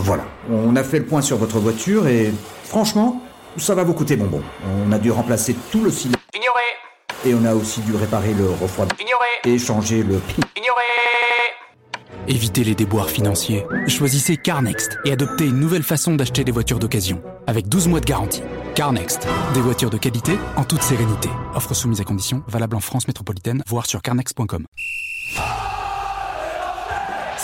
Voilà, on a fait le point sur votre voiture et franchement, ça va vous coûter bonbon. On a dû remplacer tout le cylindre. Ignoré Et on a aussi dû réparer le refroidissement. Ignoré Et changer le... Ignoré Évitez les déboires financiers. Choisissez CarNext et adoptez une nouvelle façon d'acheter des voitures d'occasion. Avec 12 mois de garantie. CarNext. Des voitures de qualité en toute sérénité. Offre soumise à conditions, valable en France métropolitaine, voire sur carnext.com.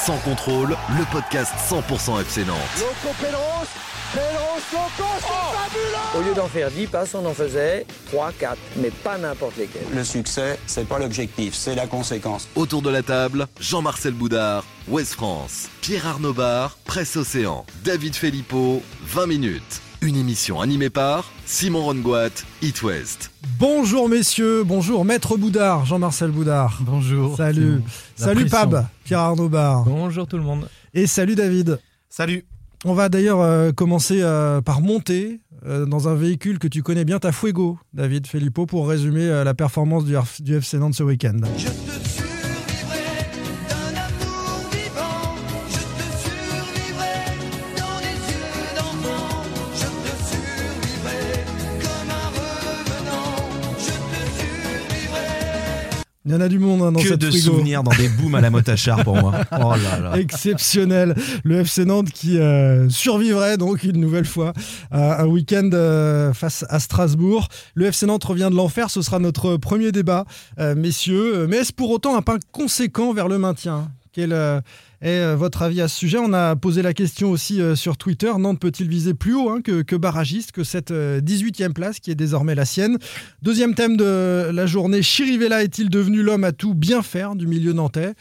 Sans contrôle, le podcast 100% FC Nantes. Loco Pedros, Pedros Loco, c'est fabuleux Au lieu d'en faire 10 passes, on en faisait 3, 4, mais pas n'importe lesquels. Le succès, c'est pas l'objectif, c'est la conséquence. Autour de la table, Jean-Marcel Boudard, Ouest France, Pierre Arnaud Bar, Presse Océan, David Filippo, 20 minutes. Une émission animée par Simon Rongoat, It West. Bonjour messieurs, bonjour Maître Boudard, Jean-Marcel Boudard. Bonjour. Salut. Salut pression. Pab, Pierre Arnaud Bar. Bonjour tout le monde. Et salut David. Salut. On va d'ailleurs euh, commencer euh, par monter euh, dans un véhicule que tu connais bien, ta Fuego, David Filippo, pour résumer euh, la performance du FC Nantes ce week-end. Je te Il y en a du monde hein, dans que cette de souvenirs dans des booms à la motachar pour moi. Oh là là. Exceptionnel. Le FC Nantes qui euh, survivrait donc une nouvelle fois à un week-end euh, face à Strasbourg. Le FC Nantes revient de l'enfer. Ce sera notre premier débat, euh, messieurs. Mais est-ce pour autant un pas conséquent vers le maintien? Quel euh, est euh, votre avis à ce sujet? On a posé la question aussi euh, sur Twitter. Nantes peut-il viser plus haut hein, que, que barragiste, que cette euh, 18e place qui est désormais la sienne? Deuxième thème de la journée. Chirivella est-il devenu l'homme à tout bien faire du milieu nantais?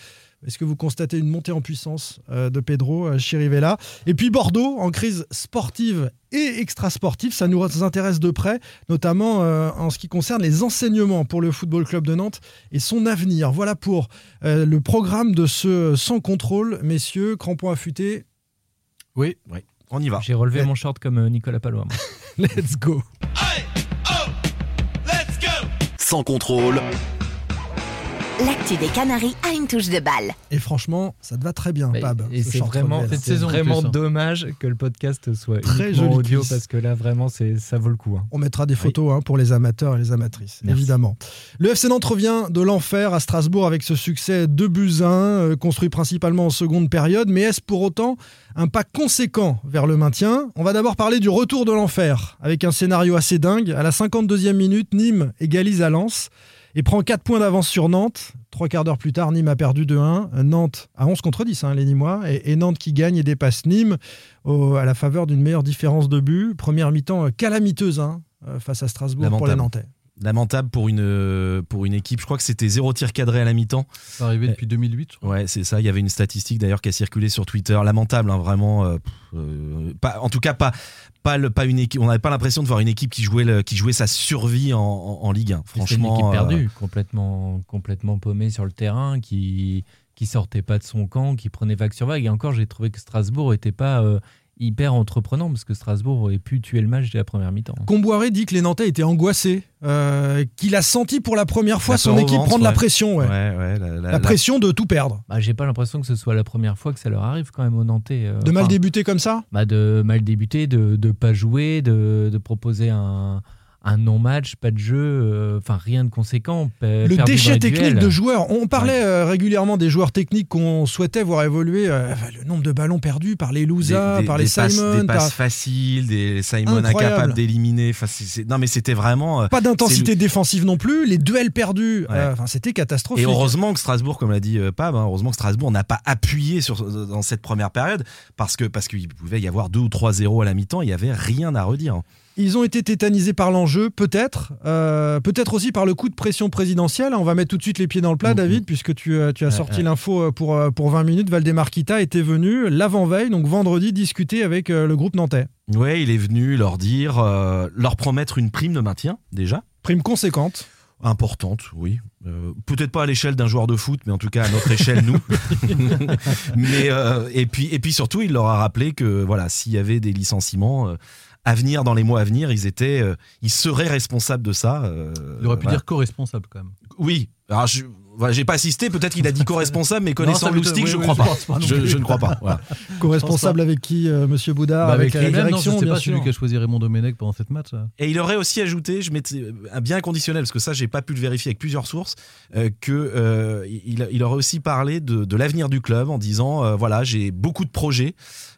Est-ce que vous constatez une montée en puissance euh, de Pedro euh, Chirivella? Et puis Bordeaux, en crise sportive et extrasportive, ça nous intéresse de près, notamment euh, en ce qui concerne les enseignements pour le Football Club de Nantes et son avenir. Voilà pour euh, le programme de ce Sans Contrôle, messieurs, crampons affûtés, Oui, oui. On y va. J'ai relevé mon short comme Nicolas Palois. moi. let's go Sans contrôle, L'actu des Canaries a une touche de balle. Et franchement, ça te va très bien, Mais- Pab. et c'est vraiment, dommage que le podcast soit Très joli audio cuisse. parce que là vraiment c'est ça vaut le coup. hein. On mettra des photos hein, pour les amateurs et les amatrices, Merci. évidemment. Le FC Nantes revient de l'enfer à Strasbourg avec ce succès de buts à un, euh, construit principalement en seconde période. Mais est-ce pour autant un pas conséquent vers le maintien? On va d'abord parler du retour de l'enfer, avec un scénario assez dingue. À la 52e minute, Nîmes égalise à Lens et prend 4 points d'avance sur Nantes. Trois quarts d'heure plus tard, Nîmes a perdu 2-1. Nantes à 11 contre 10, hein, les Nîmois. Et, et Nantes qui gagne et dépasse Nîmes au- à la faveur d'une meilleure différence de but. Première mi-temps euh, calamiteuse hein, euh, face à Strasbourg pour les. Nantais. Lamentable pour une, euh, pour une équipe. Je crois que c'était zéro tir cadré à la mi-temps. C'est arrivé depuis 2008, je crois. Ouais, c'est ça. Il y avait une statistique d'ailleurs qui a circulé sur Twitter. Lamentable, hein, vraiment. euh, euh, pas, en tout cas, pas, pas, le, pas une équipe. On n'avait pas l'impression de voir une équipe qui jouait, le- qui jouait sa survie en, en, en Ligue 1. C'était une Franchement. équipe euh, perdue, complètement complètement paumée sur le terrain, qui qui sortait pas de son camp, qui prenait vague sur vague. Et encore, j'ai trouvé que Strasbourg était pas euh, hyper entreprenant parce que Strasbourg aurait pu tuer le match dès la première mi-temps. Comboiré dit que les Nantais étaient angoissés, euh, qu'il a senti pour la première fois La son équipe ventre, prendre la pression. ouais. ouais, ouais, la, la- La la- pression de tout perdre. Bah, j'ai pas l'impression que ce soit la première fois que ça leur arrive quand même aux Nantais. euh, De mal enfin, débuter comme ça bah, de mal débuter, de ne pas jouer, de, de proposer un, un non-match, pas de jeu, euh, enfin rien de conséquent. pe- Le déchet technique de joueurs. On parlait euh, régulièrement des joueurs techniques qu'on souhaitait voir évoluer. euh, le nombre de ballons perdus par les des- des- par les des passes- Simon. des par- passes faciles, des Simon Incroyable. incapables d'éliminer. Enfin, non, mais c'était vraiment. euh, Pas d'intensité défensive non plus. Les duels perdus, Ouais. euh, enfin, c'était catastrophique. Et heureusement que Strasbourg, comme l'a dit euh, Pab, hein, heureusement que Strasbourg n'a pas appuyé sur, dans cette première période parce que parce qu'il pouvait y avoir 2 ou 3-0 à la mi-temps, il n'y avait rien à redire. Ils ont été tétanisés par l'enjeu, peut-être. euh, peut-être aussi par le coup de pression présidentielle. On va mettre tout de suite les pieds dans le plat, Mhm. David, puisque tu, euh, tu as sorti l'info euh, pour, pour 20 minutes. Valdemar Kita était venu l'avant-veille, donc vendredi, discuter avec le groupe nantais. Ouais, il est venu leur dire, euh, leur promettre une prime de maintien déjà. Prime conséquente. Importante, oui. Euh, Peut-être pas à l'échelle d'un joueur de foot, mais en tout cas à notre échelle, nous. mais euh, et puis et puis surtout, il leur a rappelé que voilà, s'il y avait des licenciements à venir dans les mois à venir, ils étaient, euh, ils seraient responsables de ça. euh, Il aurait pu voilà. dire co-responsable quand même. Oui. Alors, je- voilà, j'ai pas assisté. Peut-être qu'il a dit co-responsable, mais connaissant stick, oui, je oui, crois je pas. non Je, ne crois pas. Voilà. Co-responsable avec qui, euh, Monsieur Boudard Bah, Avec, la lui-même, non, direction, c'est pas sûr. celui qui a choisi Raymond Domenech pendant cette match. là. Et il aurait aussi ajouté, je mettais un bien conditionnel, parce que ça, j'ai pas pu le vérifier avec plusieurs sources, euh, que euh, il, il aurait aussi parlé de, de l'avenir du club en disant, euh, voilà, j'ai beaucoup de projets,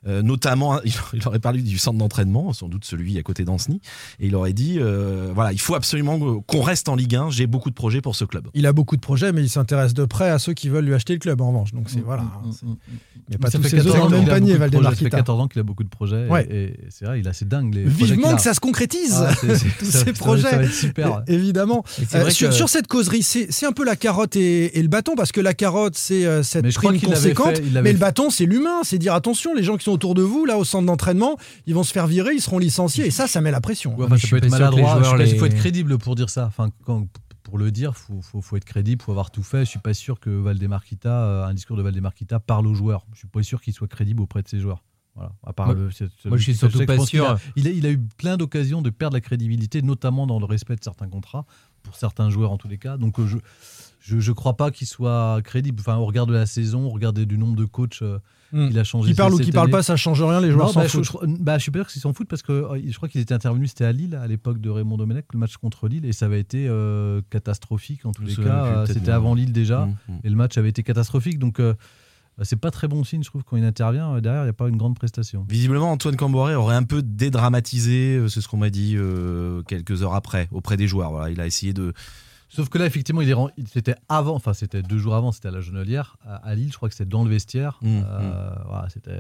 euh, notamment, il, il aurait parlé du centre d'entraînement, sans doute celui à côté d'Anceny, et il aurait dit, euh, voilà, il faut absolument qu'on reste en Ligue 1, j'ai beaucoup de projets pour ce club. Il a beaucoup de projets, mais il s'intéresse de près à ceux qui veulent lui acheter le club en revanche. Donc Mm, c'est voilà. hein, c'est- Il n'y a pas Ça tous 14 dans ans le même panier, projets, Ça fait Valdemar 14 ans qu'il a beaucoup de projets. et- Ouais. Et, et c'est vrai, il a assez dingue. Les Vivement que ça se concrétise, Ah, tous ça- ces ça- projets. Ça va être super. Évidemment. Euh, sur, que- sur cette causerie, c'est un peu la carotte et, et le bâton, parce que la carotte, c'est euh, cette Mais prime conséquente, fait- mais le bâton, c'est l'humain. C'est dire attention, les gens qui sont autour de vous, là, au centre d'entraînement, ils vont se faire virer, ils seront licenciés, et ça, ça met la pression. Ouais, enfin, ça suis peut être maladroit. Il faut être crédible pour dire ça. Enfin, quand- pour le dire, faut, faut, faut être crédible, faut avoir tout fait. Je suis pas sûr que Valdemarquita, euh, un discours de Valdemarquita parle aux joueurs. Je suis pas sûr qu'il soit crédible auprès de ses joueurs. Voilà. À part Moi- le- moi, je suis surtout pas sûr. a- Il a, il a eu plein d'occasions de perdre la crédibilité, notamment dans le respect de certains contrats, pour certains joueurs en tous les cas. Donc, euh, je je, je crois pas qu'il soit crédible. Enfin, au regard de la saison, au regard du nombre de coachs euh, Hmm. qu'il a changé. Qui parle ou qui parle pas, ça change rien, les joueurs s'en bah, je, foutent. je- bah, je suis pas sûr qu'ils s'en foutent parce que euh, je crois qu'ils étaient intervenus, c'était à Lille à l'époque de Raymond Domenech, le match contre Lille, et ça avait été euh, catastrophique en tous Je les cas. Euh, C'était avant Lille déjà, Mmh, mmh. et le match avait été catastrophique. Donc, c'est pas très bon signe, je trouve, quand il intervient. Derrière, il n'y a pas une grande prestation. Visiblement, Antoine Camboré aurait un peu dédramatisé, c'est ce qu'on m'a dit euh, quelques heures après, auprès des joueurs. Voilà, il a essayé de. Sauf que là, effectivement, il est il- c'était avant, enfin, c'était deux jours avant, c'était à la Genelière, à, à Lille, je crois que c'était dans le vestiaire, Mmh, euh, voilà, c'était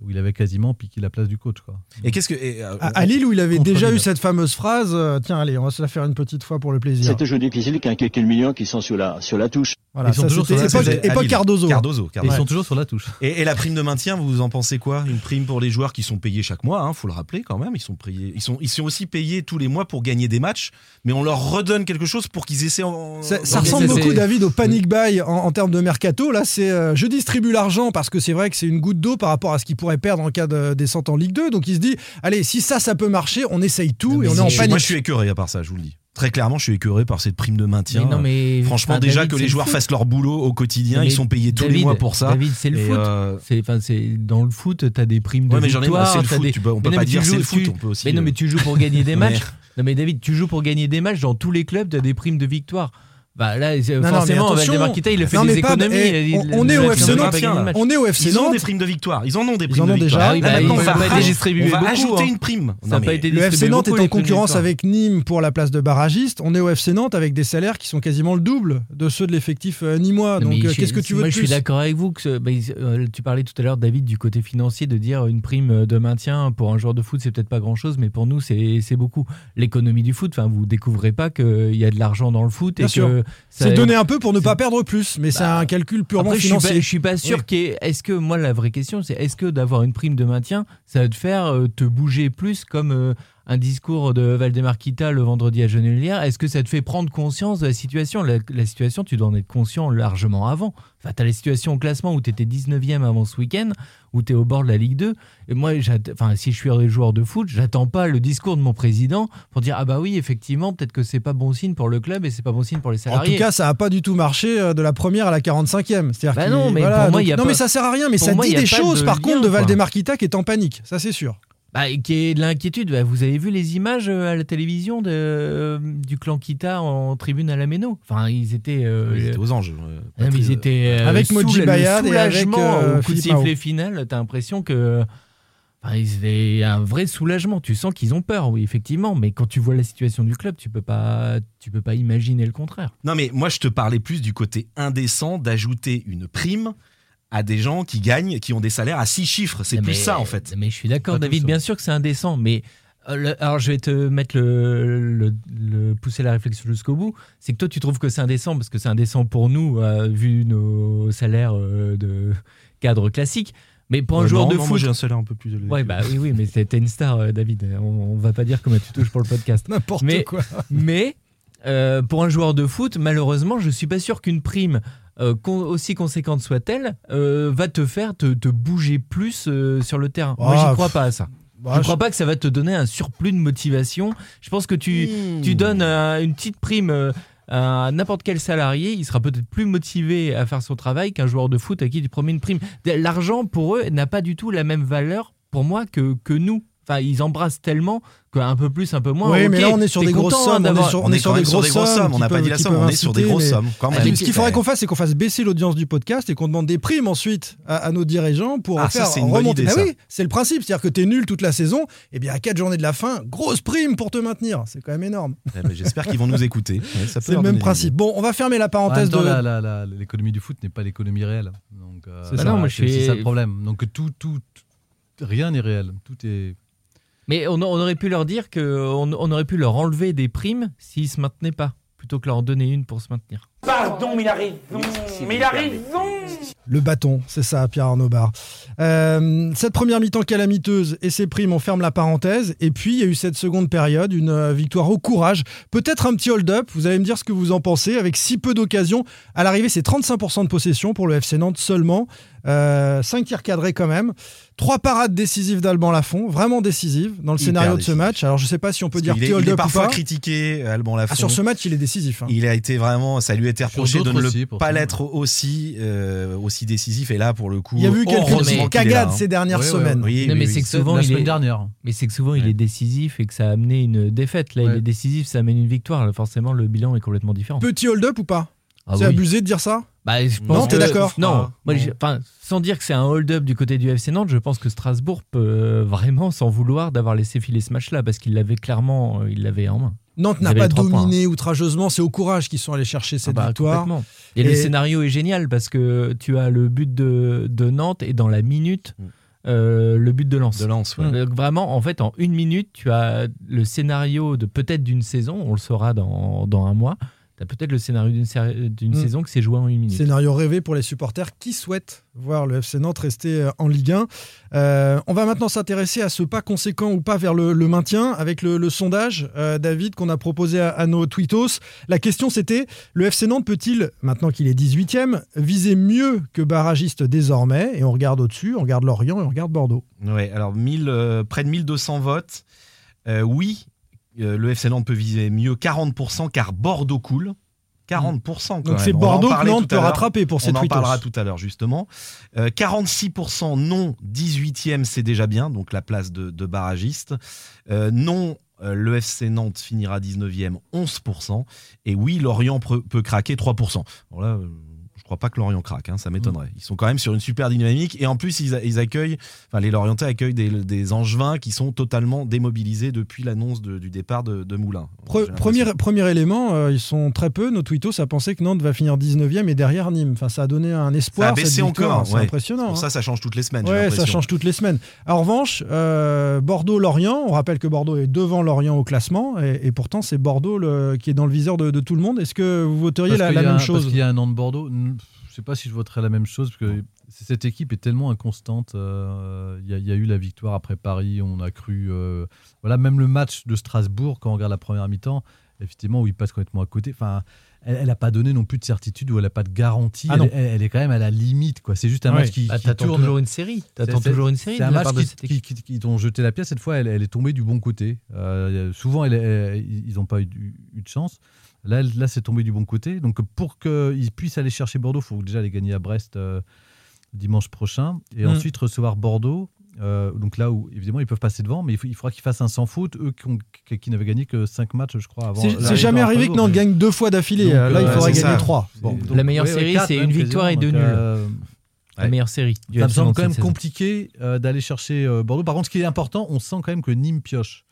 où il avait quasiment piqué la place du coach. Quoi. Et qu'est-ce que. et, euh, À, à Lille, où il avait déjà eu cette fameuse phrase, euh, tiens, allez, on va se la faire une petite fois pour le plaisir. C'est toujours difficile il a quelques millions qui sont sur la, sur la touche. Voilà, Ils sont ça, toujours sur la- époque, époque. Cardozo. Cardozo. Ils sont toujours sur la touche. Et, et la prime de maintien, vous en pensez quoi? Une prime pour les joueurs qui sont payés chaque mois, hein, faut le rappeler quand même. Ils sont payés, ils sont, ils sont aussi payés tous les mois pour gagner des matchs, mais on leur redonne quelque chose pour qu'ils essaient. Ça, ressemble beaucoup, David, au panic buy en, en termes de mercato. Là, c'est euh, je distribue l'argent parce que c'est vrai que c'est une goutte d'eau par rapport à ce qu'il pourrait perdre en cas de descente en Ligue 2. Donc il se dit, allez, si ça, ça peut marcher, on essaye tout Non, et mais on est en panique. Moi, je suis écœuré à part ça, je vous le dis. Très clairement, je suis écœuré par cette prime de maintien. Mais non, mais- Franchement, déjà David, que les le joueurs fassent leur boulot au quotidien, mais ils sont payés tous les David, mois pour ça. David, c'est le Et, foot. euh, dans le foot, t'as des primes de Ouais, mais j'en ai marre, victoire. c'est le foot, des- tu peux- on Mais peut non, pas dire c'est le foot, tu- on peut aussi, Mais non, euh, mais tu joues pour gagner des matchs. Non, mais David, tu joues pour gagner des matchs. Dans tous les clubs, t'as des primes de victoire. Bah là, c'est- Non, non, forcément. Valdemar Kita, il a fait Non, des économies. eh, il- on- il- on est au FC Nantes. On est au FC Ils ont Nantes. des primes de victoire. Ils en ont des Ils primes en de ont victoire. déjà. Ah oui, bah, ils ont on va pas on beaucoup, ajouter hein. une prime. Ça a pas été Le FC Nantes est beaucoup, en primes de concurrence avec Nîmes pour la place de barragiste. On est au FC Nantes avec des salaires qui sont quasiment le double de ceux de l'effectif euh, nîmois. Non, Donc euh, qu'est-ce que tu veux Moi, je suis d'accord avec vous. Que bah, ils- euh, tu parlais tout à l'heure, David, du côté financier, de dire une prime de maintien pour un joueur de foot, c'est peut-être pas grand-chose, mais pour nous, c'est c'est beaucoup. L'économie du foot, enfin, vous découvrez pas qu'il y a de l'argent dans le foot et que C'est donner un peu pour ne pas perdre plus, mais c'est Bah, un calcul purement Après, je suis, pas, financier. je suis pas sûr Oui. Est-ce que moi la vraie question c'est est-ce que d'avoir une prime de maintien ça va te faire euh, te bouger plus comme euh, un discours de Valdemar Kita le vendredi à Genelière Est-ce que ça te fait prendre conscience de la situation? La, la situation tu dois en être conscient largement avant. Enfin t'as la situation au classement où tu étais 19e avant ce week-end où tu es au bord de la Ligue 2 et moi enfin si je suis un joueur de foot j'attends pas le discours de mon président pour dire ah bah oui effectivement peut-être que c'est pas bon signe pour le club et c'est pas bon signe pour les En salariés. tout cas, ça n'a pas du tout marché euh, de la première à la 45e. C'est-à-dire Bah non, mais voilà, pour moi, donc- il y a non, pas- mais ça sert à rien. Mais ça moi, dit a des choses, de par lien, contre, de. Valdemar Kita qui est en panique. Ça, c'est sûr. Bah, qui est de l'inquiétude. Bah, vous avez vu les images euh, à la télévision de, euh, du clan Kita en tribune à la Méno? Enfin, ils étaient. euh, Ils étaient aux anges. euh, non, ils étaient euh, Avec sous Moji le Bayad et avec, soulagement euh, au coup de sifflet final. T'as l'impression que. Enfin, ils avaient un vrai soulagement. Tu sens qu'ils ont peur, oui, effectivement. Mais quand tu vois la situation du club, tu peux pas, tu peux pas imaginer le contraire. Non, mais moi, je te parlais plus du côté indécent d'ajouter une prime à des gens qui gagnent, qui ont des salaires à six chiffres. C'est plus mais- ça, en fait. Mais je suis d'accord, David. Bien sûr que c'est indécent, mais euh, le- alors je vais te mettre le, le- le- pousser la réflexion jusqu'au bout. C'est que toi, tu trouves que c'est indécent parce que c'est indécent pour nous, euh, vu nos salaires euh, de cadre classique. Mais pour un Euh, joueur non, de non, foot, j'ai un salaire un peu plus élevé. ouais, bah oui, oui, mais t'es une star, euh, David. On, on va pas dire comment tu touches pour le podcast. N'importe Mais- quoi. Mais euh, pour un joueur de foot, malheureusement, je suis pas sûr qu'une prime euh, con- aussi conséquente soit-elle euh, va te faire te, te bouger plus euh, sur le terrain. Moi, Ah, j'y crois pas à ça. Bah, je crois pas que ça va te donner un surplus de motivation. Je pense que tu, tu donnes une petite prime un- n'importe quel salarié, il sera peut-être plus motivé à faire son travail qu'un joueur de foot à qui tu promets une prime. L'argent, pour eux, n'a pas du tout la même valeur, pour moi, que, que nous. Enfin, ils embrassent tellement qu'un peu plus, un peu moins. Oui, mais là, on est sur t'es des grosses sommes. On est sur, On est sur quand des grosses sommes, on n'a pas dit la somme, on est sur des grosses sommes. Quand même. Ce qu'il faudrait Ouais. qu'on fasse, c'est qu'on fasse baisser l'audience du podcast et qu'on demande des primes ensuite à, à nos dirigeants pour Ah, ça, faire c'est une remonter. idée, Ah ça. oui, c'est le principe. C'est-à-dire que tu es nul toute la saison, et bien à 4 journées de la fin, grosse prime pour te maintenir. C'est quand même énorme. Eh ben, J'espère qu'ils vont nous écouter. Ouais, ça C'est le même principe. Bon, on va fermer la parenthèse de. l'économie du foot n'est pas l'économie réelle. Euh, C'est ça. Ça le problème. Donc tout, tout- rien n'est réel. Tout est. Mais on, on aurait pu leur dire qu'on on aurait pu leur enlever des primes s'ils se maintenaient pas, plutôt que leur en donner une pour se maintenir. Pardon, mais il a raison. Mais il a raison. Le bâton, c'est ça, Pierre Arnaud Barre. Euh, cette première mi-temps calamiteuse et ses primes, on ferme la parenthèse. Et puis, il y a eu cette seconde période, une euh, victoire au courage. Peut-être un petit hold-up, vous allez me dire ce que vous en pensez, avec si peu d'occasions. À l'arrivée, c'est 35% de possession pour le FC Nantes seulement. 5 tirs cadrés quand même. Trois parades décisives d'Alban Lafont, vraiment décisives dans le Hyper scénario de ce match. Alors, je sais pas si on peut Parce dire qu'il est- petit il est parfois pas. critiqué, Alban Lafont. Ah, sur ce match, il est décisif. hein. Il a été vraiment, ça lui a été reproché de ne le pas l'être aussi, euh, aussi décisif. Et là, pour le coup, Il y a eu quelques cagades hein. ces dernières Ouais, ouais, semaines. Non, oui, mais c'est que souvent il est, dernière. mais c'est que souvent il est décisif et que ça a amené une défaite. Là, il est décisif, ça amène une victoire. Forcément, le bilan est complètement différent. Petit hold-up ou pas? Ah C'est oui. abusé de dire ça? Bah, je Non, pense t'es que- d'accord Non, Ah, moi, non. j'ai- enfin, sans dire que c'est un hold-up du côté du FC Nantes, je pense que Strasbourg peut euh, vraiment s'en vouloir d'avoir laissé filer ce match-là parce qu'il l'avait clairement, euh, il l'avait en main. Nantes n'a pas les trois dominé outrageusement, c'est au courage qu'ils sont allés chercher cette Ah bah, victoire. Et, le scénario est génial parce que tu as le but de, de Nantes et dans la minute, Mm. euh, le but de Lens. De Lens, ouais. Donc vraiment, en fait, en une minute, tu as le scénario de peut-être d'une saison, on le saura dans, dans un mois. Peut-être le scénario d'une d'une Mm. saison qui s'est joué en une minute. Scénario rêvé pour les supporters qui souhaitent voir le FC Nantes rester euh, en Ligue 1. Euh, on va maintenant s'intéresser à ce pas conséquent ou pas vers le, le maintien avec le, le sondage, euh, David, qu'on a proposé à, à nos tweetos. La question c'était, le FC Nantes peut-il, maintenant qu'il est 18e, viser mieux que barragiste désormais? Et on regarde au-dessus, on regarde Lorient et on regarde Bordeaux. Ouais, alors 1000, euh, près de 1200 votes. Euh, oui, euh, le FC Nantes peut viser mieux 40% car Bordeaux coule. 40% quand Donc c'est Bordeaux que Nantes peut rattraper pour ces On en parlera tout à l'heure justement. Euh, 46% non, 18e c'est déjà bien, donc la place de, de barragiste. Euh, non, euh, le FC Nantes finira 19e, 11%. Et oui, Lorient peut, peut craquer 3%. Alors là, euh, je crois pas que Lorient craque, hein, ça m'étonnerait. Ils sont quand même sur une super dynamique et en plus ils, accueillent, enfin les Lorientais accueillent des, des Angevins qui sont totalement démobilisés depuis l'annonce de- du départ de, de Moulin. Pre- premier, premier élément, euh, ils sont très peu, nos tweetos, à penser que Nantes va finir 19e et derrière Nîmes. Enfin, ça a donné un espoir. Ça a baissé victoire. encore, C'est ouais. impressionnant. Pour hein. ça, ça change toutes les semaines. j'ai Ouais, ça change toutes les semaines. En revanche, euh, Bordeaux-Lorient, on rappelle que Bordeaux est devant Lorient au classement, et, et pourtant c'est Bordeaux le- qui est dans le viseur de, de tout le monde. Est-ce que vous voteriez Parce la, même un- chose? Parce qu'il y a un an de Bordeaux. Je sais pas si je voterais la même chose parce que cette équipe est tellement inconstante. euh, Il y, a- il y a eu la victoire après Paris, on a cru. euh, voilà, même le match de Strasbourg, quand on regarde la première mi-temps, effectivement, où il passe complètement à côté. Enfin, elle n'a pas donné non plus de certitude ou elle n'a pas de garantie. Ah elle, est- elle- elle est quand même à la limite. quoi. C'est juste un Ouais. match qui, Bah, qui tourne. toujours une série. T'attends toujours une série C'est un match qui, qui, équipe. qui- qui t'ont jeté la pièce. Cette fois, elle, elle est tombée du bon côté. Euh, souvent, ils n'ont pas eu, eu de chance. Là, c'est tombé du bon côté. Donc, pour qu'ils puissent aller chercher Bordeaux, il faut déjà les gagner à Brest euh, dimanche prochain. Et Mm. ensuite, recevoir Bordeaux. Euh, donc là où, évidemment, ils peuvent passer devant, mais il, faut- il faudra qu'ils fassent un sans faute. Eux qui, ont- qui- qui n'avaient gagné que 5 matchs, je crois, avant. C'est jamais arrivé que. Nantes gagne deux fois d'affilée. Euh, Là, il euh, faudrait c'est gagner ça. trois. C'est- Bon. donc, La meilleure ouais, série, c'est une victoire et deux nuls. euh, La meilleure série. ça me semble quand même compliqué euh, d'aller chercher euh, Bordeaux. Par contre, ce qui est important, on sent quand même que Nîmes pioche.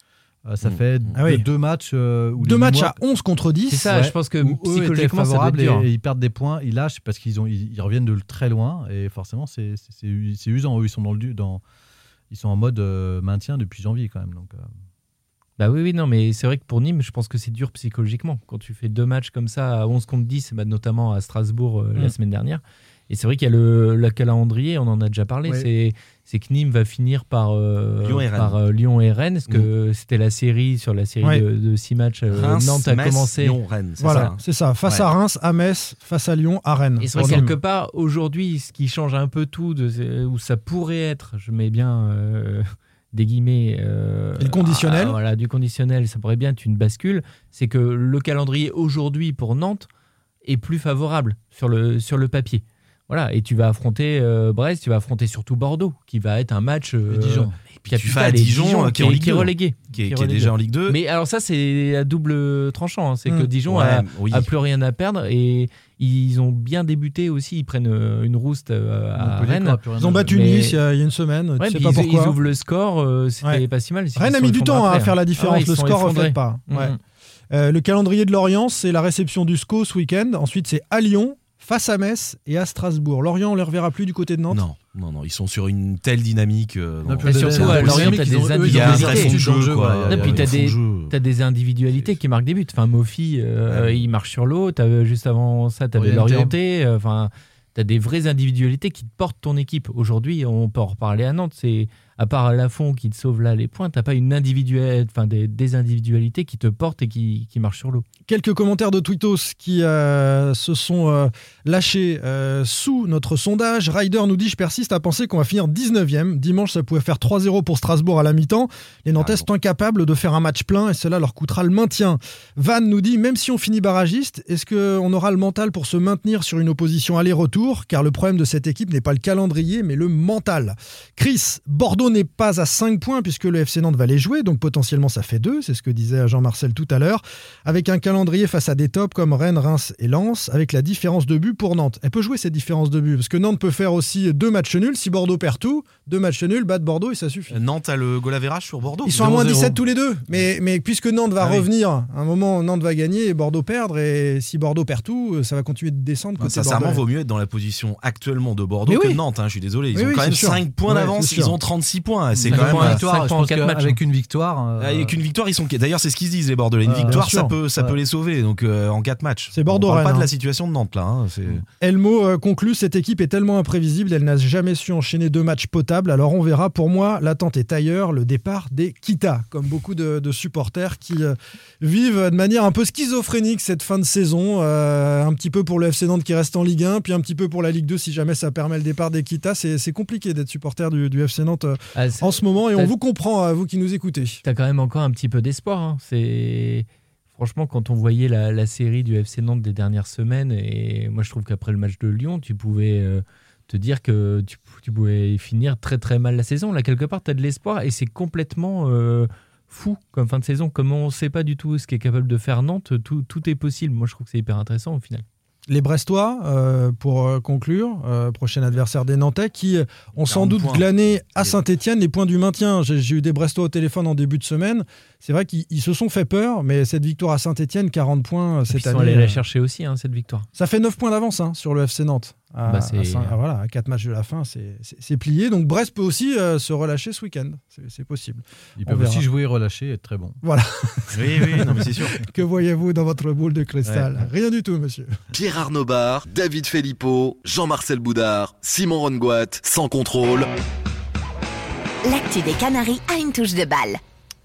Euh, ça Mm. fait Ah oui. deux, matchs. euh, où Deux matchs à 11 contre 10. C'est ça, Ouais. je pense que psychologiquement, ça et, et ils perdent des points, ils lâchent parce qu'ils ont, ils, ils reviennent de très loin et forcément c'est usant. Eux, ils sont dans le du- dans, ils sont en mode euh, maintien depuis janvier quand même. Donc, euh, Bah oui, oui, non, mais c'est vrai que pour Nîmes, je pense que c'est dur psychologiquement. Quand tu fais deux matchs comme ça à 11 contre 10, bah, notamment à Strasbourg euh, la Mm. semaine dernière. Et c'est vrai qu'il y a le, le calendrier, on en a déjà parlé. Ouais. C'est, c'est que Nîmes va finir par, euh, Lyon et Rennes. par euh, Lyon et Rennes. Parce que c'était la série, sur la série Ouais. de, de six matchs. euh, Reims, Nantes a Metz, commencé. Lyon, Rennes, Voilà, hein. c'est ça. Face Ouais. à Reims, à Metz, face à Lyon, à Rennes. Et c'est vrai quelque part, aujourd'hui, ce qui change un peu tout, de, où ça pourrait être, je mets bien euh, des guillemets. euh, Et le conditionnel. à- Voilà, du conditionnel, ça pourrait bien être une bascule. C'est que le calendrier aujourd'hui pour Nantes est plus favorable sur le, sur le papier. Voilà, et tu vas affronter euh, Brest, tu vas affronter surtout Bordeaux, qui va être un match. euh, Dijon. Et puis tu fais capital. à Dijon, qui est en Ligue qui est 2, relégué. qui est, qui est relégué. déjà en Ligue 2. Mais alors ça, c'est à double tranchant. hein. C'est que Mm. Dijon Ouais, a, oui. a plus rien à perdre et ils ont bien débuté aussi. Ils prennent euh, une rouste euh, à Rennes. Ils ont à battu Nice il y, a, il y a une semaine. Ouais, tu sais pas ils, pourquoi. ils ouvrent le score, c'était Ouais. pas si mal. C'est Rennes a mis du temps à après, faire la hein. différence. Le score ne reflète pas. Mhm. Euh, le calendrier de Lorient, c'est la réception du SCO ce week-end. Ensuite, c'est à Lyon, face à Metz et à Strasbourg. Lorient, on les reverra plus du côté de Nantes. Non, non, non, ils sont sur une telle dynamique. euh, Non, Et surtout, à le- Lorient, t'as des individualités. puis t'as des, t'as des individualités qui marquent des buts. Enfin, Mofi, euh, Ouais. il marche sur l'eau. T'as- Juste avant ça, t'avais Orienté. l'orienté. euh, Enfin, t'as des vraies individualités qui te portent ton équipe. Aujourd'hui, on peut en reparler à Nantes. C'est à part Lafont qui te sauve là les points, t'as pas une individuelle, enfin des, des individualités qui te portent et qui, qui marchent sur l'eau. Quelques commentaires de Twittos qui euh, se sont euh, lâchés euh, sous notre sondage. Ryder nous dit Je persiste à penser qu'on va finir 19e. Dimanche, ça pouvait faire 3-0 pour Strasbourg à la mi-temps. Les Nantais sont incapables de faire un match plein et cela leur coûtera le maintien. Van nous dit Même si on finit barragiste, est-ce qu'on aura le mental pour se maintenir sur une opposition aller-retour? Car le problème de cette équipe n'est pas le calendrier, mais le mental. Chris, Bordeaux n'est pas à 5 points puisque le FC Nantes va les jouer, donc potentiellement ça fait 2, c'est ce que disait Jean-Marcel tout à l'heure, avec un calendrier face à des tops comme Rennes, Reims et Lens, avec la différence de but pour Nantes. Elle peut jouer cette différence de but, parce que Nantes peut faire aussi deux matchs nuls, si Bordeaux perd tout, deux matchs nuls, battre Bordeaux et ça suffit. Euh, Nantes a le goal sur Bordeaux. Ils sont à moins 0-0. 17 tous les deux, mais, mais puisque Nantes va Ah revenir, à un moment Nantes va gagner et Bordeaux perdre, et si Bordeaux perd tout, ça va continuer de descendre. Bah, côté Sincèrement, bordelais. vaut mieux être dans la position actuellement de Bordeaux Mais que oui. de Nantes. hein, je suis désolé. Ils Oui, ont quand même c'est sûr. 5 points d'avance. Ils ont 36 points. C'est quand même. euh, victoire, je pense quatre que matchs, avec hein. une victoire. euh, Avec une victoire, ils sont. D'ailleurs, c'est ce qu'ils se disent les Bordelais. Une Ouais, victoire, ça peut, ça Ouais. peut les sauver. Donc euh, en 4 matchs. C'est Bordeaux, On parle pas de hein. la situation de Nantes là. hein, c'est- Elmo euh, conclut cette équipe est tellement imprévisible, elle n'a jamais su enchaîner deux matchs potables. Alors on verra. Pour moi, l'attente est ailleurs, le départ des Kita, comme beaucoup de, de supporters qui euh, vivent de manière un peu schizophrénique cette fin de saison. Euh, un petit peu pour le FC Nantes qui reste en Ligue 1, puis un petit peu pour la Ligue 2 si jamais ça permet le départ des Kita. C'est c'est compliqué d'être supporter du, du FC Nantes euh, Ah, en ce moment et on vous comprend, à vous qui nous écoutez. T'as quand même encore un petit peu d'espoir. hein. C'est franchement quand on voyait la, la série du FC Nantes des dernières semaines et moi je trouve qu'après le match de Lyon, tu pouvais euh, te dire que tu, tu pouvais finir très très mal la saison. Là quelque part, tu as de l'espoir et c'est complètement euh, fou comme fin de saison. Comme on ne sait pas du tout ce qu'est capable de faire Nantes, tout, tout est possible. Moi je trouve que c'est hyper intéressant au final. Les Brestois, euh, pour euh, conclure, euh, prochain adversaire des Nantais, qui ont sans 40 doute points. glané à Saint-Etienne les points du maintien. J'ai eu des Brestois au téléphone en début de semaine. C'est vrai qu'ils ils se sont fait peur, mais cette victoire à Saint-Etienne, 40 points cette ils sont année. allés la chercher aussi hein, cette victoire. ça fait 9 points d'avance hein, sur le FC Nantes. À, Bah, à à- voilà, à 4 matchs de la fin, c'est- plié. Donc Brest peut aussi euh, se relâcher ce week-end. C'est possible. Ils On peuvent verra. aussi jouer, relâcher et être très bons. Voilà. Oui, oui, non, mais c'est sûr. Que voyez-vous dans votre boule de cristal Rien du tout, monsieur. Pierre Arnaud Bar, David Filippo, Jean-Marcel Boudard, Simon Rongoat, sans contrôle. L'actu des Canaries a une touche de balle.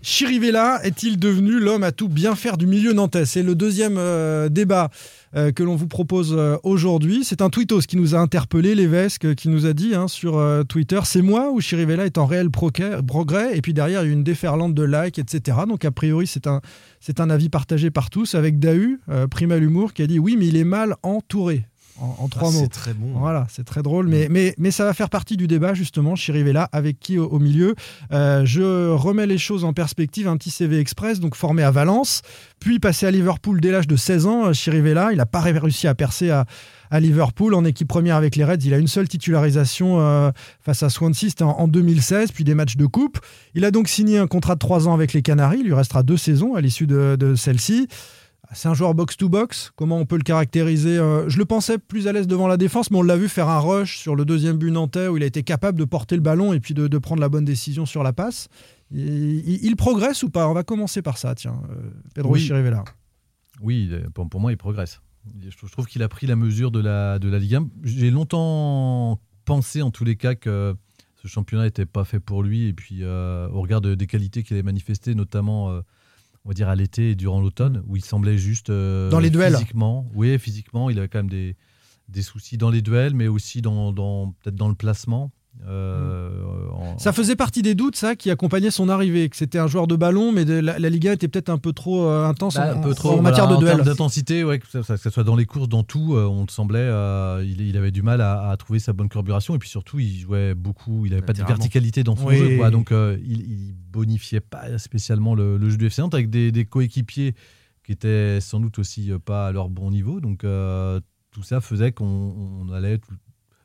Chirivella est-il devenu l'homme à tout bien faire du milieu nantais? C'est le deuxième euh, débat euh, que l'on vous propose euh, aujourd'hui. C'est un tweetos qui nous a interpellé, l'évêque, euh, qui nous a dit hein, sur Twitter c'est moi ou Chirivella est en réel progrès Et puis derrière, il y a une déferlante de likes, etc. Donc a priori, c'est un, avis partagé par tous, avec Dahu, euh, Prima l'humour, qui a dit oui, mais il est mal entouré. En, en trois Ah, mots. C'est très bon. Voilà, c'est très drôle, mais, mais, mais ça va faire partie du débat justement, Chirivella, avec qui au, au milieu. Euh, je remets les choses en perspective, un petit CV express, donc formé à Valence, puis passé à Liverpool dès l'âge de 16 ans, euh, Chirivella, il n'a pas réussi à percer à, à Liverpool en équipe première avec les Reds. Il a une seule titularisation euh, face à Swansea, c'était en, en 2016, puis des matchs de coupe. Il a donc signé un contrat de 3 ans avec les Canaries, il lui restera deux saisons à l'issue de, de celle-ci. C'est un joueur box-to-box. Comment on peut le caractériser Euh, Je le pensais plus à l'aise devant la défense, mais on l'a vu faire un rush sur le deuxième but nantais où il a été capable de porter le ballon et puis de, de prendre la bonne décision sur la passe. Il, progresse ou pas? On va commencer par ça, tiens. euh, Pedro Oui. Chirivella. Oui, pour, pour moi, il progresse. Je trouve, je trouve qu'il a pris la mesure de la, de la Ligue 1. J'ai longtemps pensé, en tous les cas, que ce championnat n'était pas fait pour lui. Et puis, euh, au regard de- des qualités qu'il avait manifestées, notamment, euh, on va dire, à l'été et durant l'automne, où il semblait juste. euh, Dans les duels. Physiquement, oui, physiquement, il avait quand même des, des soucis dans les duels, mais aussi dans, dans- peut-être dans le placement. Euh, en- Ça faisait partie des doutes, ça, qui accompagnait son arrivée, que c'était un joueur de ballon, mais de- la, la Liga était peut-être un peu trop euh, intense Bah, en, un peu en trop matière voilà, de en duel. d'intensité, ouais, que, ça, que ça soit dans les courses, dans tout, euh, on le semblait, euh, il, il avait du mal à, à trouver sa bonne carburation et puis surtout il jouait beaucoup, il n'avait pas de Latéralement. verticalité dans son Oui. jeu, quoi, donc euh, il, il bonifiait pas spécialement le, le jeu du FC Nantes avec des, des coéquipiers qui étaient sans doute aussi pas à leur bon niveau, donc euh, tout ça faisait qu'on on allait tout-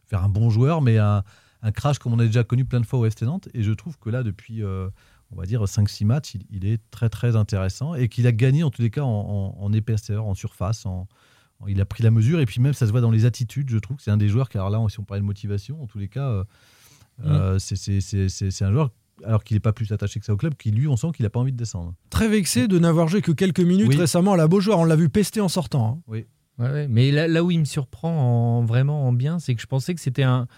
faire un bon joueur, mais un, un crash comme on a déjà connu plein de fois au FC Nantes et je trouve que là depuis euh, on va dire 5-6 matchs, il, il est très très intéressant et qu'il a gagné en tous les cas en, en- en épaisseur, en surface, en, en- il a pris la mesure et puis même ça se voit dans les attitudes, je trouve que c'est un des joueurs qui, alors là si on parlait de motivation, en tous les cas, euh, euh, c'est- c'est- c'est c'est- c'est un joueur, alors qu'il n'est pas plus attaché que ça au club, qui lui on sent qu'il n'a pas envie de descendre. Très vexé de n'avoir joué que quelques minutes Oui. récemment à la Beaujoire. On l'a vu pester en sortant. hein. Oui. Ouais, ouais. Mais là, là où il me surprend en, vraiment en bien, c'est que je pensais que c'était un.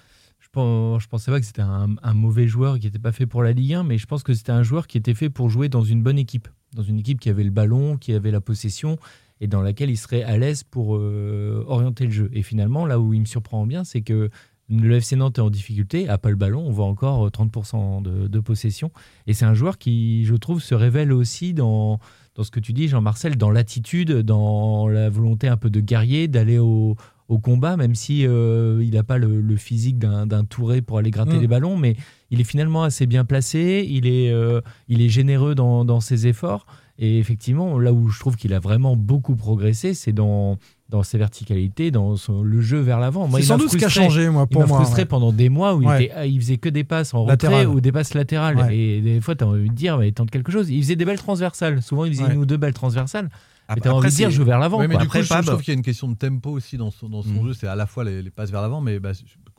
Je, pen- je pensais pas que c'était un, mauvais joueur qui n'était pas fait pour la Ligue 1, mais je pense que c'était un joueur qui était fait pour jouer dans une bonne équipe. Dans une équipe qui avait le ballon, qui avait la possession et dans laquelle il serait à l'aise pour euh, orienter le jeu. Et finalement, là où il me surprend en bien, c'est que le FC Nantes est en difficulté, a pas le ballon, on voit encore 30% de, de possession. Et c'est un joueur qui, je trouve, se révèle aussi dans, dans ce que tu dis, Jean-Marcel, dans l'attitude, dans la volonté un peu de guerrier, d'aller au, au combat, même si euh, il n'a pas le, le physique d'un Touré pour aller gratter Mm. les ballons, mais il est finalement assez bien placé, il est, euh, il est généreux dans, dans ses efforts. Et effectivement, là où je trouve qu'il a vraiment beaucoup progressé, c'est dans, dans ses verticalités, dans son- le jeu vers l'avant. C'est il sans doute ce qui a changé, moi, Il pour m'a moi, frustré ouais. pendant des mois où il, était- il faisait que des passes en Latérales. retrait ou des passes latérales. Ouais. Et des fois, tu as envie de dire, mais tente quelque chose. Il faisait des belles transversales. Souvent, il faisait une ou deux belles transversales. Après- tu as envie de dire, je veux vers l'avant. Ouais, mais quoi. du coup, Après, je, trouve qu'il y a une question de tempo aussi dans son, dans son Mm. jeu. C'est à la fois les, les passes vers l'avant, mais bah,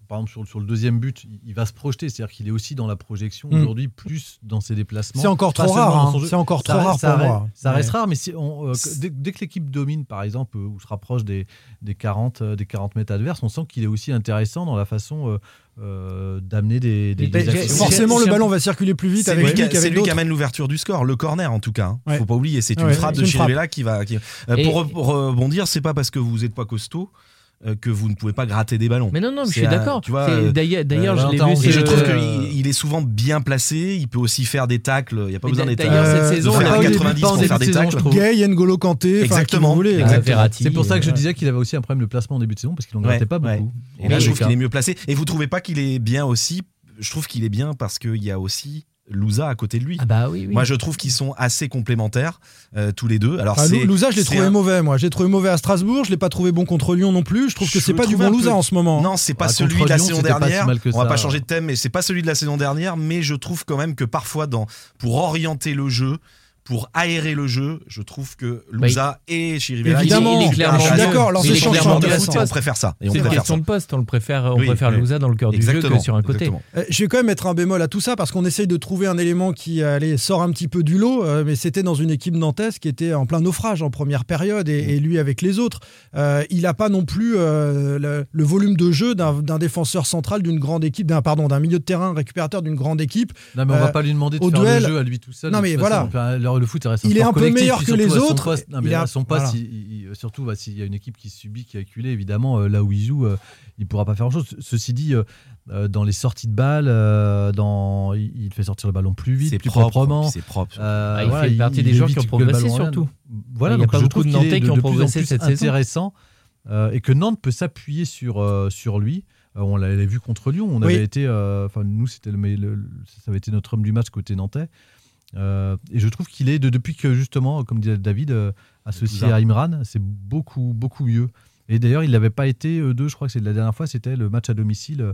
par exemple, sur, sur le deuxième but, il, va se projeter. C'est-à-dire qu'il est aussi dans la projection Mm. aujourd'hui, plus dans ses déplacements. C'est encore trop rare, hein. C'est encore Ça trop rare ça pour moi. Ça Ouais. reste rare, mais si on, euh, dès, dès que l'équipe domine, par exemple, euh, ou se rapproche des, des, 40, euh, des 40 mètres adverses, on sent qu'il est aussi intéressant dans la façon euh, d'amener des, des. Forcément, c'est le ballon va circuler plus vite avec lui, c'est lui qui amène l'ouverture du score, le corner en tout cas. hein. Ouais. Faut pas oublier, c'est une Ouais, frappe de. Chirivella qui va. qui- Euh, pour, re- pour rebondir, c'est pas parce que vous n'êtes pas costaud que vous ne pouvez pas gratter des ballons. Mais non, non, mais je suis euh, d'accord. tu vois, C'est- euh, D'ailleurs, euh, je l'ai vu. Et je trouve Euh, qu'il il est souvent bien placé. Il peut aussi faire des tacles. Il n'y a pas besoin d'être d'ailleurs, euh, cette saison, il a un pas eu des 90 buts en pour faire de des tacles. Gay, N'Golo Kanté, Exactement. C'est pour ça que je euh, disais qu'il avait aussi un problème de placement en début de saison, parce qu'il n'en grattait pas beaucoup. Et là, je trouve qu'il est mieux placé. Et vous trouvez pas qu'il est bien aussi? Je trouve qu'il est bien parce qu'il y a aussi Louza à côté de lui. Ah bah oui, oui. Moi, je trouve qu'ils sont assez complémentaires euh, tous les deux. Alors, Ah, Louza, je l'ai trouvé un- mauvais, moi. J'ai trouvé mauvais à Strasbourg. Je l'ai pas trouvé bon contre Lyon non plus. Je trouve que c'est pas du bon peu- Louza en ce moment. Non, c'est pas Ah, celui de la Lyon, saison si dernière. mal que On va ça. pas changer de thème, mais c'est pas celui de la saison dernière. Mais je trouve quand même que parfois, dans, pour orienter le jeu, pour aérer le jeu, je trouve que Louza et Chirivella. Évidemment, il est clairement je suis d'accord. Intéressants. Et on préfère ça. Et on C'est une préfère question ça. de poste. On le préfère, on Oui, préfère oui. Louza dans le cœur du jeu que sur un côté. Euh, Je vais quand même mettre un bémol à tout ça parce qu'on essaye de trouver un élément qui allez, sort un petit peu du lot, euh, mais c'était dans une équipe nantaise qui était en plein naufrage en première période et, et lui avec les autres. Euh, il n'a pas non plus euh, le, le volume de jeu d'un d'un défenseur central d'une grande équipe, d'un pardon, d'un milieu de terrain récupérateur d'une grande équipe. Non, mais on Euh, va pas lui demander de au faire duel- le jeu à lui tout seul. Non, de mais voilà. Alors, le foot, il reste un Il est un peu meilleur que les autres. poste. Non, mais Il a- à son poste, voilà. il- il- surtout, bah, s'il y a une équipe qui subit, qui a acculé, évidemment, euh, là où il joue, euh, il pourra pas faire grand-chose. Ceci dit, euh, euh, dans les sorties de balles, euh, dans, il, fait sortir le ballon plus vite, C'est plus propre, proprement. c'est propre. Euh, Ah, il voilà, fait partie des gens qui ont progressé, surtout. Voilà, Il y a donc pas je beaucoup trouve de Nantais qui ont progressé cette saison. intéressant et que Nantes peut s'appuyer sur, sur lui. Euh, on l'avait vu contre Lyon. On Oui. avait été, euh, enfin nous c'était le- le- ça avait été notre homme du match côté nantais. Euh, et je trouve qu'il est de- depuis que justement, comme disait David, euh, associé à Imran, c'est beaucoup beaucoup mieux. Et d'ailleurs, il n'avait pas été euh, deux. Je crois que c'est la dernière fois, c'était le match à domicile euh,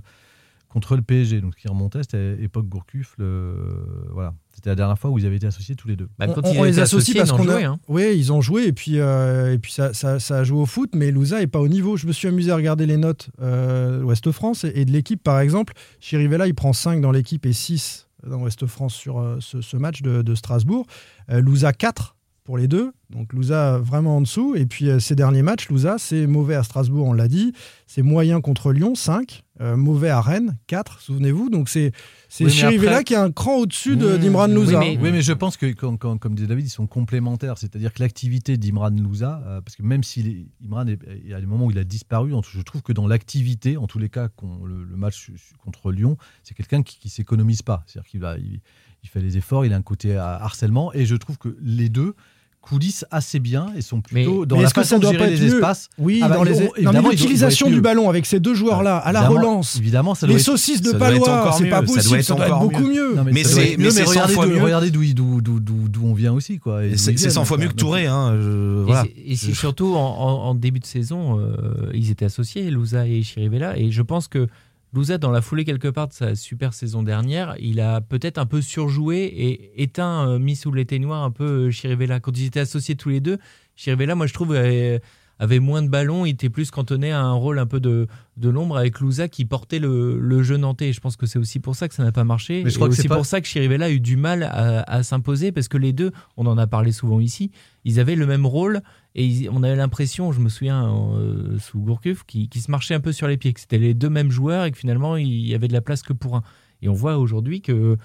contre le PSG. Donc ce qui remontait, c'était époque Gourcuff. le- voilà, c'était la dernière fois où ils avaient été associés tous les deux. Même quand on, ils on les associe associés, parce qu'on a. hein. Oui, ils ont joué et puis, euh, et puis ça, ça, ça a joué au foot, mais Louza est pas au niveau. Je me suis amusé à regarder les notes euh, Ouest France et, et de l'équipe, par exemple. Chirivella, il prend 5 dans l'équipe et 6 dans Ouest France sur euh, ce, match de, de Strasbourg. Euh, Louza 4 pour les deux. Donc Louza vraiment en dessous. Et puis euh, ces derniers matchs, Louza, c'est mauvais à Strasbourg, on l'a dit. C'est moyen contre Lyon, 5. Euh, mauvais à Rennes, 4, souvenez-vous. Donc c'est c'est Oui, mais après- qui est un cran au-dessus de- Mmh. d'Imran Louza. Oui mais, je pense que, quand- quand- comme dit David, ils sont complémentaires. C'est-à-dire que l'activité d'Imran Louza, euh, parce que même si Imran, est- il y a des moments où il a disparu, je trouve que dans l'activité, en tous les cas, le, le match contre Lyon, c'est quelqu'un qui, qui s'économise pas. C'est-à-dire qu'il il, il fait les efforts, il a un côté euh, harcèlement, et je trouve que les deux coulissent assez bien et sont plutôt dans Mais la est-ce que façon ça de doit gérer pas être les mieux espaces. Oui, Ah bah, dans mais l'utilisation du ballon avec ces deux joueurs-là à la relance. Évidemment, ça les doit être- saucisses de Palois, c'est pas ça doit possible, être ça doit être encore beaucoup mieux. mieux. Non, mais, Mais c'est- être mais mieux, c'est 100 regardez fois d'où- mieux. Regardez d'où d'où- d'où- d'où- d'où on vient aussi. Quoi, C'est ils c'est viennent, 100 fois mieux que Touré. Hein, je- Et c'est- surtout en début de saison, euh, ils étaient associés, Louza et Chirivella. Et je pense que Louza, dans la foulée quelque part de sa super saison dernière, il a peut-être un peu surjoué et éteint, euh, mis sous l'éteignoir un peu euh, Chirivella. Quand ils étaient associés tous les deux, Chirivella, moi je trouve, avait, avait moins de ballons, il était plus cantonné à un rôle un peu de, de l'ombre avec Louza qui portait le, le jeu nantais. Et je pense que c'est aussi pour ça que ça n'a pas marché. Mais je crois et que c'est aussi pas- pour ça que Chirivella a eu du mal à, à s'imposer parce que les deux, on en a parlé souvent ici, ils avaient le même rôle et ils- on avait l'impression, je me souviens euh, sous Gourcuff, qui, qui se marchaient un peu sur les pieds, que c'était les deux mêmes joueurs et que finalement il y avait de la place que pour un. Et on voit aujourd'hui que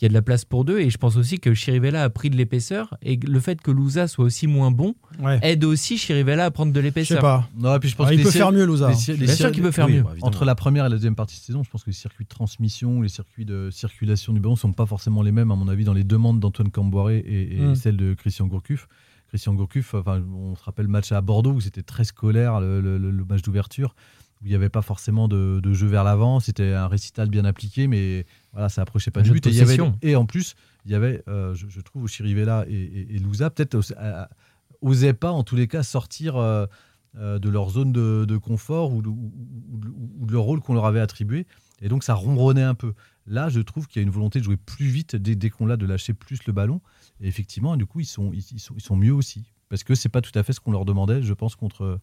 qu'il y a de la place pour deux et je pense aussi que Chirivella a pris de l'épaisseur et le fait que Louza soit aussi moins bon Ouais. aide aussi Chirivella à prendre de Je sais l'épaisseur. pas. Non, et puis je pense Ah, il peut faire mieux, Louza. Bien sûr qu'il peut faire oui, mieux. bah, Entre la première et la deuxième partie de saison, je pense que les circuits de transmission, les circuits de circulation du ballon ne sont pas forcément les mêmes, à mon avis, dans les demandes d'Antoine Camboiré et, et Mm. celles de Christian Gourcuff. Christian Gourcuff, enfin, on se rappelle le match à Bordeaux où c'était très scolaire, le, le- le match d'ouverture, où il n'y avait pas forcément de, de jeu vers l'avant. C'était un récital bien appliqué, mais voilà, ça approchait pas du but. Et, il y avait- possession. et en plus, il y avait, euh, je, je trouve, Chirivella et, et, et Louza, peut-être euh, euh, osaient pas, en tous les cas, sortir. euh, de leur zone de, de confort ou de, ou- ou de- ou de leur rôle qu'on leur avait attribué. Et donc ça ronronnait un peu. Là, je trouve qu'il y a une volonté de jouer plus vite dès, dès qu'on l'a, de lâcher plus le ballon. Et effectivement, du coup, ils sont, ils, ils sont, ils sont mieux aussi. Parce que c'est pas tout à fait ce qu'on leur demandait, je pense, contre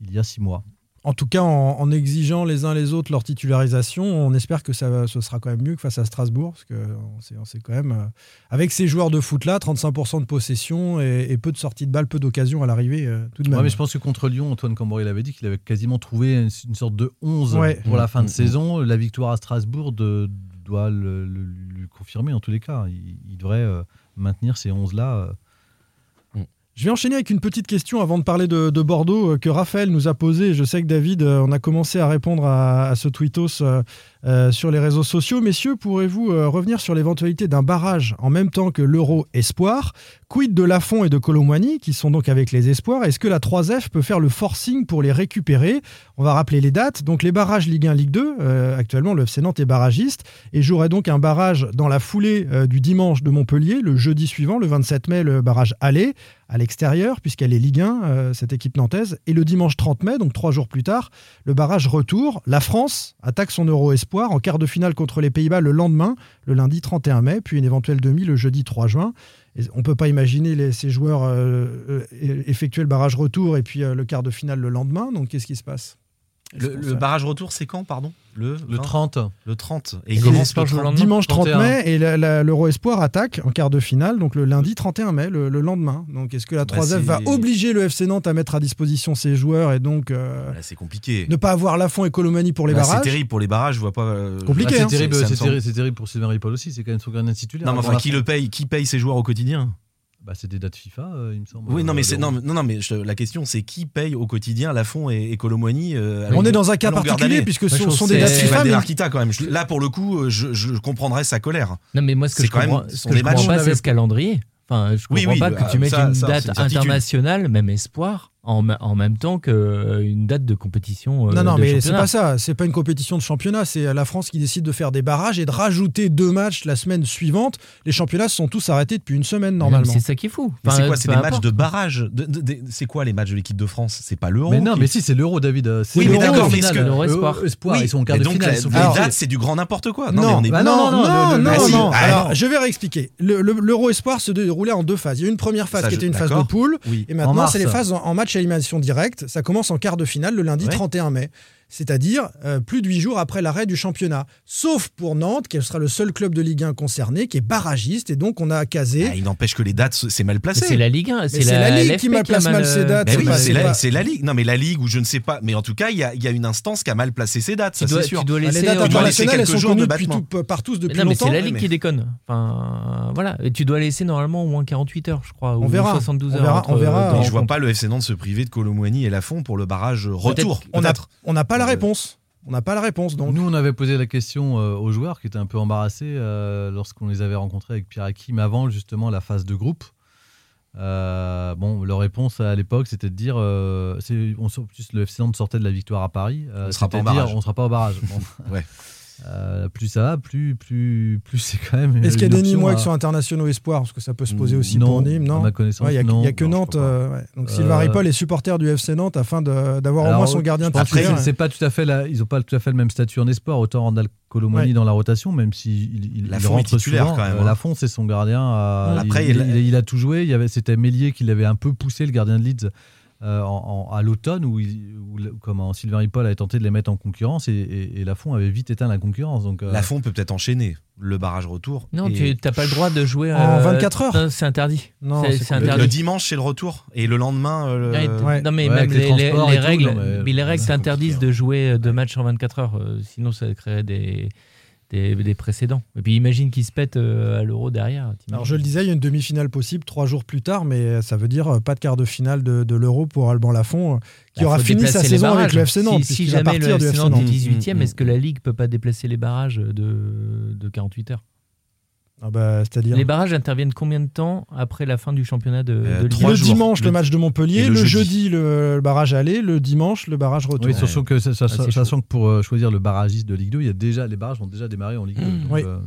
il y a six mois. En tout cas, en, en exigeant les uns les autres leur titularisation, on espère que ça, ce sera quand même mieux que face à Strasbourg, parce que on sait, on sait quand même, euh, avec ces joueurs de foot là, 35% de possession et, et peu de sorties de balles, peu d'occasions à l'arrivée, euh, tout de même. Ouais, mais je pense que contre Lyon, Antoine Camboré l'avait dit qu'il avait quasiment trouvé une, une sorte de 11 Ouais. pour la fin de Mm, mm, saison. La victoire à Strasbourg de- doit le, le- lui confirmer en tous les cas. Il, il devrait euh, maintenir ces 11-là. Je vais enchaîner avec une petite question avant de parler de, de Bordeaux euh, que Raphaël nous a posée. Je sais que David, euh, on a commencé à répondre à, ce tweetos euh, sur les réseaux sociaux. Messieurs, pourrez-vous revenir sur l'éventualité d'un barrage en même temps que l'Euro Espoir Quid de Lafont et de Colomboigny, qui sont donc avec les Espoirs? Est-ce que la 3F peut faire le forcing pour les récupérer? On va rappeler les dates. Donc les barrages Ligue 1, Ligue 2, euh, actuellement le FC Nantes est barragiste et jouerait donc un barrage dans la foulée du dimanche de Montpellier, le jeudi suivant, le 27 mai, le barrage aller à l'extérieur, puisqu'elle est Ligue 1, euh, cette équipe nantaise. Et le dimanche 30 mai, donc trois jours plus tard, le barrage retour. La France attaque son Euro Espoir en quart de finale contre les Pays-Bas le lendemain, le lundi 31 mai, puis une éventuelle demi le jeudi 3 juin. On ne peut pas imaginer ces joueurs euh, euh, effectuer le barrage retour et puis le quart de finale le lendemain. Donc qu'est-ce qui se passe? Le, le barrage retour, c'est quand, pardon le, Le 20? 30. Le 30. Et Et il commence Espoirs le jouent le 30. lendemain. Dimanche 30 31. mai et l'Euro Espoir attaque en quart de finale, donc le lundi 31 mai, le, le lendemain. Donc est-ce que la Bah, 3F va c'est- obliger le FC Nantes à mettre à disposition ses joueurs et donc euh, Là, c'est compliqué. ne pas avoir Lafont et Colomani pour les Là, barrages C'est terrible pour les barrages, je vois pas. euh, Compliqué, hein. c'est terrible, semble- terrible, c'est terrible pour Sylvain Ripoll aussi. C'est quand même son gardien titulaire. Non, mais Avant enfin, qui le paye Qui paye ses joueurs au quotidien? Bah, C'est des dates FIFA, euh, il me semble. Oui, non, mais Euh, c'est non, non, non, mais je- la question, c'est qui paye au quotidien Lafont et, et Colomboigny euh, On est dans un cas particulier puisque ce sont, des dates FIFA. mais- Valdemarquita quand même. Je- Là, pour le coup, je, je comprendrais sa colère. Non, mais moi, ce que C'est je quand même comprends, ce que comprends pas, c'est ce calendrier. Enfin, je comprends oui, pas bah, que tu mettes ça- une date internationale, même espoir, en, même temps qu'une date de compétition. euh, Non, non, de mais c'est pas ça. C'est pas une compétition de championnat. C'est la France qui décide de faire des barrages et de rajouter deux matchs la semaine suivante. Les championnats se sont tous arrêtés depuis une semaine Non, normalement. C'est ça qui est fou. Enfin, c'est quoi C'est des matchs de barrage de- de- de- C'est quoi les matchs de l'équipe de France? C'est pas l'euro Mais non, qui- mais si, c'est l'euro, David. euh, Oui, mais d'accord, mais euh, l'Euro Espoir. euh, Espoir, Oui, ils sont en quart de donc finale. la- les Alors- dates, c'est du grand n'importe quoi. Non, mais on est bah non, non, non, non, non, non, Ah, non. Alors, non. je vais réexpliquer. Le- le- L'Euro Espoir se déroulait en deux phases. Il y a une première phase qui était une phase de poule. Et maintenant, c'est les phases en, match élimination directe. Ça commence en quart de finale le lundi Ouais. 31 mai. C'est-à-dire euh, plus de huit jours après l'arrêt du championnat. Sauf pour Nantes, qui sera le seul club de Ligue 1 concerné, qui est barragiste, et donc on a casé. Ah, il n'empêche que les dates, c'est mal placé. C'est la Ligue 1, Mais c'est la, la Ligue qui mal place mal ses dates, Ben c'est oui, pas- c'est la, pas- Ligue. Non, mais la Ligue, ou je ne sais pas. Mais en tout cas, il y a, il y a une instance qui a mal placé ses dates, Tu ça c'est sûr. tu dois Ah, laisser les dates internationales, elles quelques sont jours de connues depuis battement. tout- par tous Mais depuis non, mais longtemps. c'est la Ligue mais- qui déconne. Enfin, voilà. Et tu dois laisser normalement au moins 48 heures, je crois. On ou verra. 72 On heures. verra, on verra. dans Et je vois pas le FC Nantes se priver de Colomboigny et Lafont pour le barrage retour. On n'a peut-être. On n'a pas la réponse. On n'a pas la réponse. Donc, Nous, on avait posé la question euh, aux joueurs qui étaient un peu embarrassés euh, lorsqu'on les avait rencontrés avec Pierre Hakim avant justement la phase de groupe. Euh, bon, leur réponse à l'époque, c'était de dire, euh, c'est- on sort- plus le FC Nantes sortait de la victoire à Paris, euh, On sera pas dire, barrage. on sera pas au barrage. Bon. Ouais. Euh, plus ça va, plus, plus, plus c'est quand même. Est-ce qu'il y a des Nîmois à- qui sont internationaux espoirs? Parce que ça peut se poser aussi Non, pour Nîmes, non? Ouais, Il n'y a, a que Non, Nantes. euh, ouais. Donc Euh, Sylvain Ripoll est supporter du FC Nantes afin d'avoir au moins son gardien titulaire. c'est- c'est pas tout à fait la- ils n'ont pas tout à fait le même statut en espoir. Autant Randall Colomani Ouais. dans la rotation, même s'il il, il est rentre titulaire souvent. quand même, Euh, hein. Lafont, c'est son gardien. euh, Après, il, il- il- il a tout joué. Il y avait, c'était Mélier qui l'avait un peu poussé, le gardien de Leeds, euh, en- en- à l'automne, où, où le- comment Sylvain Ripoll avait tenté de les mettre en concurrence et, et, et Lafont avait vite éteint la concurrence. Donc, euh, Lafont peut peut-être enchaîner le barrage retour. Non, et- tu n'as pas le droit de jouer En euh, 24 heures C'est interdit. Non, C'est- c'est c'est le, interdit. le dimanche, c'est le retour. Et le lendemain, Ouais, le- Ouais. Non, mais Ouais, même avec les les, les- transports les et tout, règles, non, mais- mais les règles c'est t'interdisent compliqué, de jouer euh, deux matchs en 24 heures. euh, sinon, ça créerait des, des, des précédents. Et puis imagine qu'ils se pètent euh, à l'euro derrière. Alors je le disais, il y a une demi-finale possible trois jours plus tard, mais ça veut dire euh, pas de quart de finale de, de l'Euro pour Alban Lafont, euh, qui Bah, aura fini sa saison avec le FC Nantes. Si, si jamais le partir FC Nantes est Nantes. 18 e Mm, est-ce que la Ligue peut pas déplacer les barrages de, de 48 heures? Ah bah, Les barrages interviennent combien de temps après la fin du championnat de, Euh, de Ligue le jours. dimanche, le, Le- match de Montpellier, le, le jeudi, jeudi. le, le barrage aller, le dimanche, le barrage retour. Oui, sachant que, ça- ça- Ah, que pour euh, choisir le barragiste de Ligue 2, il y a déjà, les barrages ont déjà démarré en Ligue 2. Mmh. donc, Oui. euh,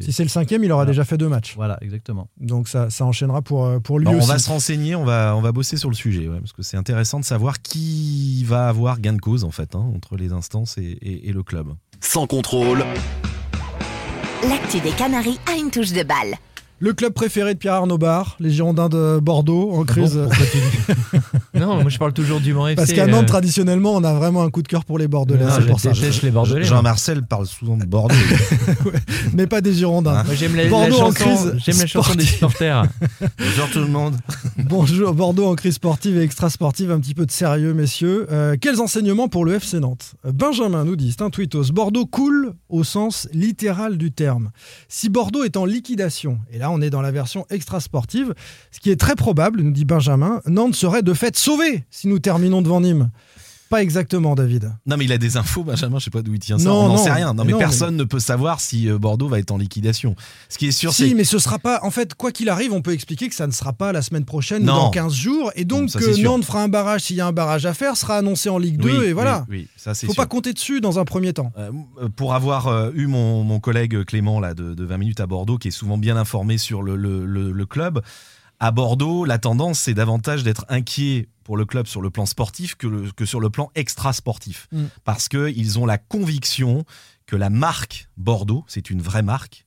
Si c'est le cinquième, il aura Voilà. déjà fait deux matchs. Voilà, exactement. Donc ça, ça enchaînera pour, euh, pour lui Bon, on aussi. va se renseigner, on va, on va bosser sur le sujet, ouais, parce que c'est intéressant de savoir qui va avoir gain de cause en fait hein, entre les instances et, et- et le club. Sans contrôle, L'actu des Canaries a une touche de balle. Le club préféré de Pierre Arnaud Bar, les Girondins de Bordeaux, en crise. Non, moi je parle toujours du Mans FC. Parce qu'à Nantes, euh, traditionnellement, on a vraiment un coup de cœur pour les Bordelais. non, c'est je pour ça. les Bordelais. Jean-Marcel parle souvent de Bordeaux. Mais pas des Girondins. Moi, j'aime la, la Bordeaux en chanson, crise j'aime la chanson des sportive. supporters. Bonjour tout le monde. Bonjour, Bordeaux en crise sportive et extra-sportive, un petit peu de sérieux, messieurs. Euh, quels enseignements pour le FC Nantes? Benjamin nous dit, c'est un tweetos, Bordeaux coule au sens littéral du terme. Si Bordeaux est en liquidation, et là on est dans la version extra-sportive, ce qui est très probable, nous dit Benjamin, Nantes serait de fait sauvé si nous terminons devant Nîmes. Pas exactement, David. Non mais il a des infos, Benjamin, je sais pas d'où il tient ça, Non, on n'en sait rien. Non mais non, personne ne peut savoir si euh, Bordeaux va être en liquidation. Ce qui est sûr, Si, c'est mais ce sera pas. En fait, quoi qu'il arrive, on peut expliquer que ça ne sera pas la semaine prochaine ou dans 15 jours. Et donc, ça, que. Nantes fera un barrage s'il y a un barrage à faire, sera annoncé en Ligue 2. Oui, et voilà. Oui, oui, ça c'est Faut sûr. pas compter dessus dans un premier temps. Euh, pour avoir euh, eu mon, mon collègue Clément là, de, de 20 minutes à Bordeaux, qui est souvent bien informé sur le, le- le- le club, à Bordeaux, la tendance, c'est davantage d'être inquiet pour le club sur le plan sportif que, le- que sur le plan extra-sportif. Mm. Parce qu'ils ont la conviction que la marque Bordeaux, c'est une vraie marque,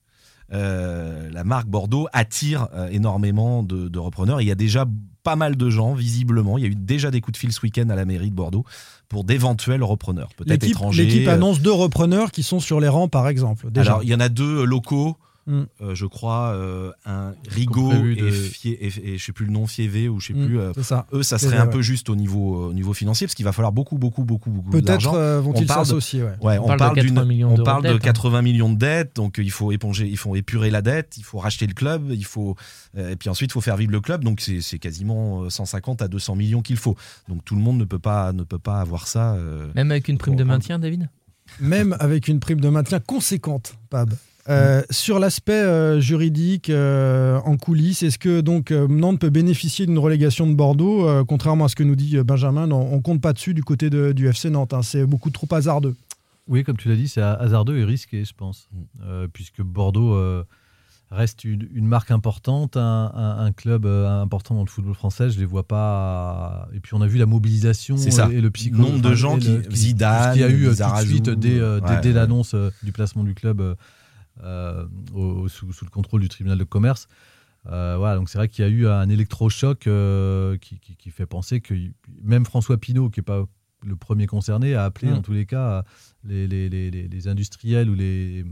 euh, la marque Bordeaux attire euh, énormément de, de repreneurs. Il y a déjà pas mal de gens, visiblement. Il y a eu déjà des coups de fil ce week-end à la mairie de Bordeaux pour d'éventuels repreneurs, peut-être étrangers. l'équipe euh, annonce deux repreneurs qui sont sur les rangs, par exemple. Déjà. alors, il y en a deux locaux, Mm. euh, je crois, euh, un Rigaud de- et, Fie- et, et je sais plus le nom, Fievé ou je sais Mm, plus. euh, ça. eux, ça serait un ouais. peu juste au niveau, au niveau financier parce qu'il va falloir beaucoup, beaucoup, beaucoup, beaucoup Peut-être d'argent. euh, On vont-ils parle de- s'associer. ouais. Ouais, On on, parle de parle 80 d'une- millions on parle de de dette, hein. 80 millions de dettes, donc il faut éponger, il faut épurer la dette, il faut racheter le club, il faut euh, et puis ensuite il faut faire vivre le club, donc c'est quasiment euh, 150 à 200 millions qu'il faut. Donc tout le monde ne peut pas ne peut pas avoir ça. euh, Même avec une prime de maintien, David? Même avec une prime de maintien conséquente, Pab. Euh, Sur l'aspect euh, juridique euh, en coulisses, est-ce que donc euh, Nantes peut bénéficier d'une relégation de Bordeaux Euh, Contrairement à ce que nous dit Benjamin, non, on compte pas dessus du côté de- du FC Nantes. hein. C'est beaucoup trop hasardeux. Oui, comme tu l'as dit, c'est hasardeux et risqué, je pense, Mm. Euh, puisque Bordeaux euh, reste une, une marque importante, un, un- un club euh, important dans le football français. Je les vois pas. Et puis on a vu la mobilisation C'est ça. et, le psycho. Nombre de gens qui- le- Zidane, y a eu tout de suite dès, euh, dès- ouais, dès ouais. l'annonce euh, du placement du club euh, au- au- sous, sous le contrôle du tribunal de commerce. Euh, voilà, donc c'est vrai qu'il y a eu un électrochoc euh, qui, qui- qui fait penser que même François Pinault, qui est pas le premier concerné à appeler Mm. en tous les cas les, les- les- les- les industriels ou les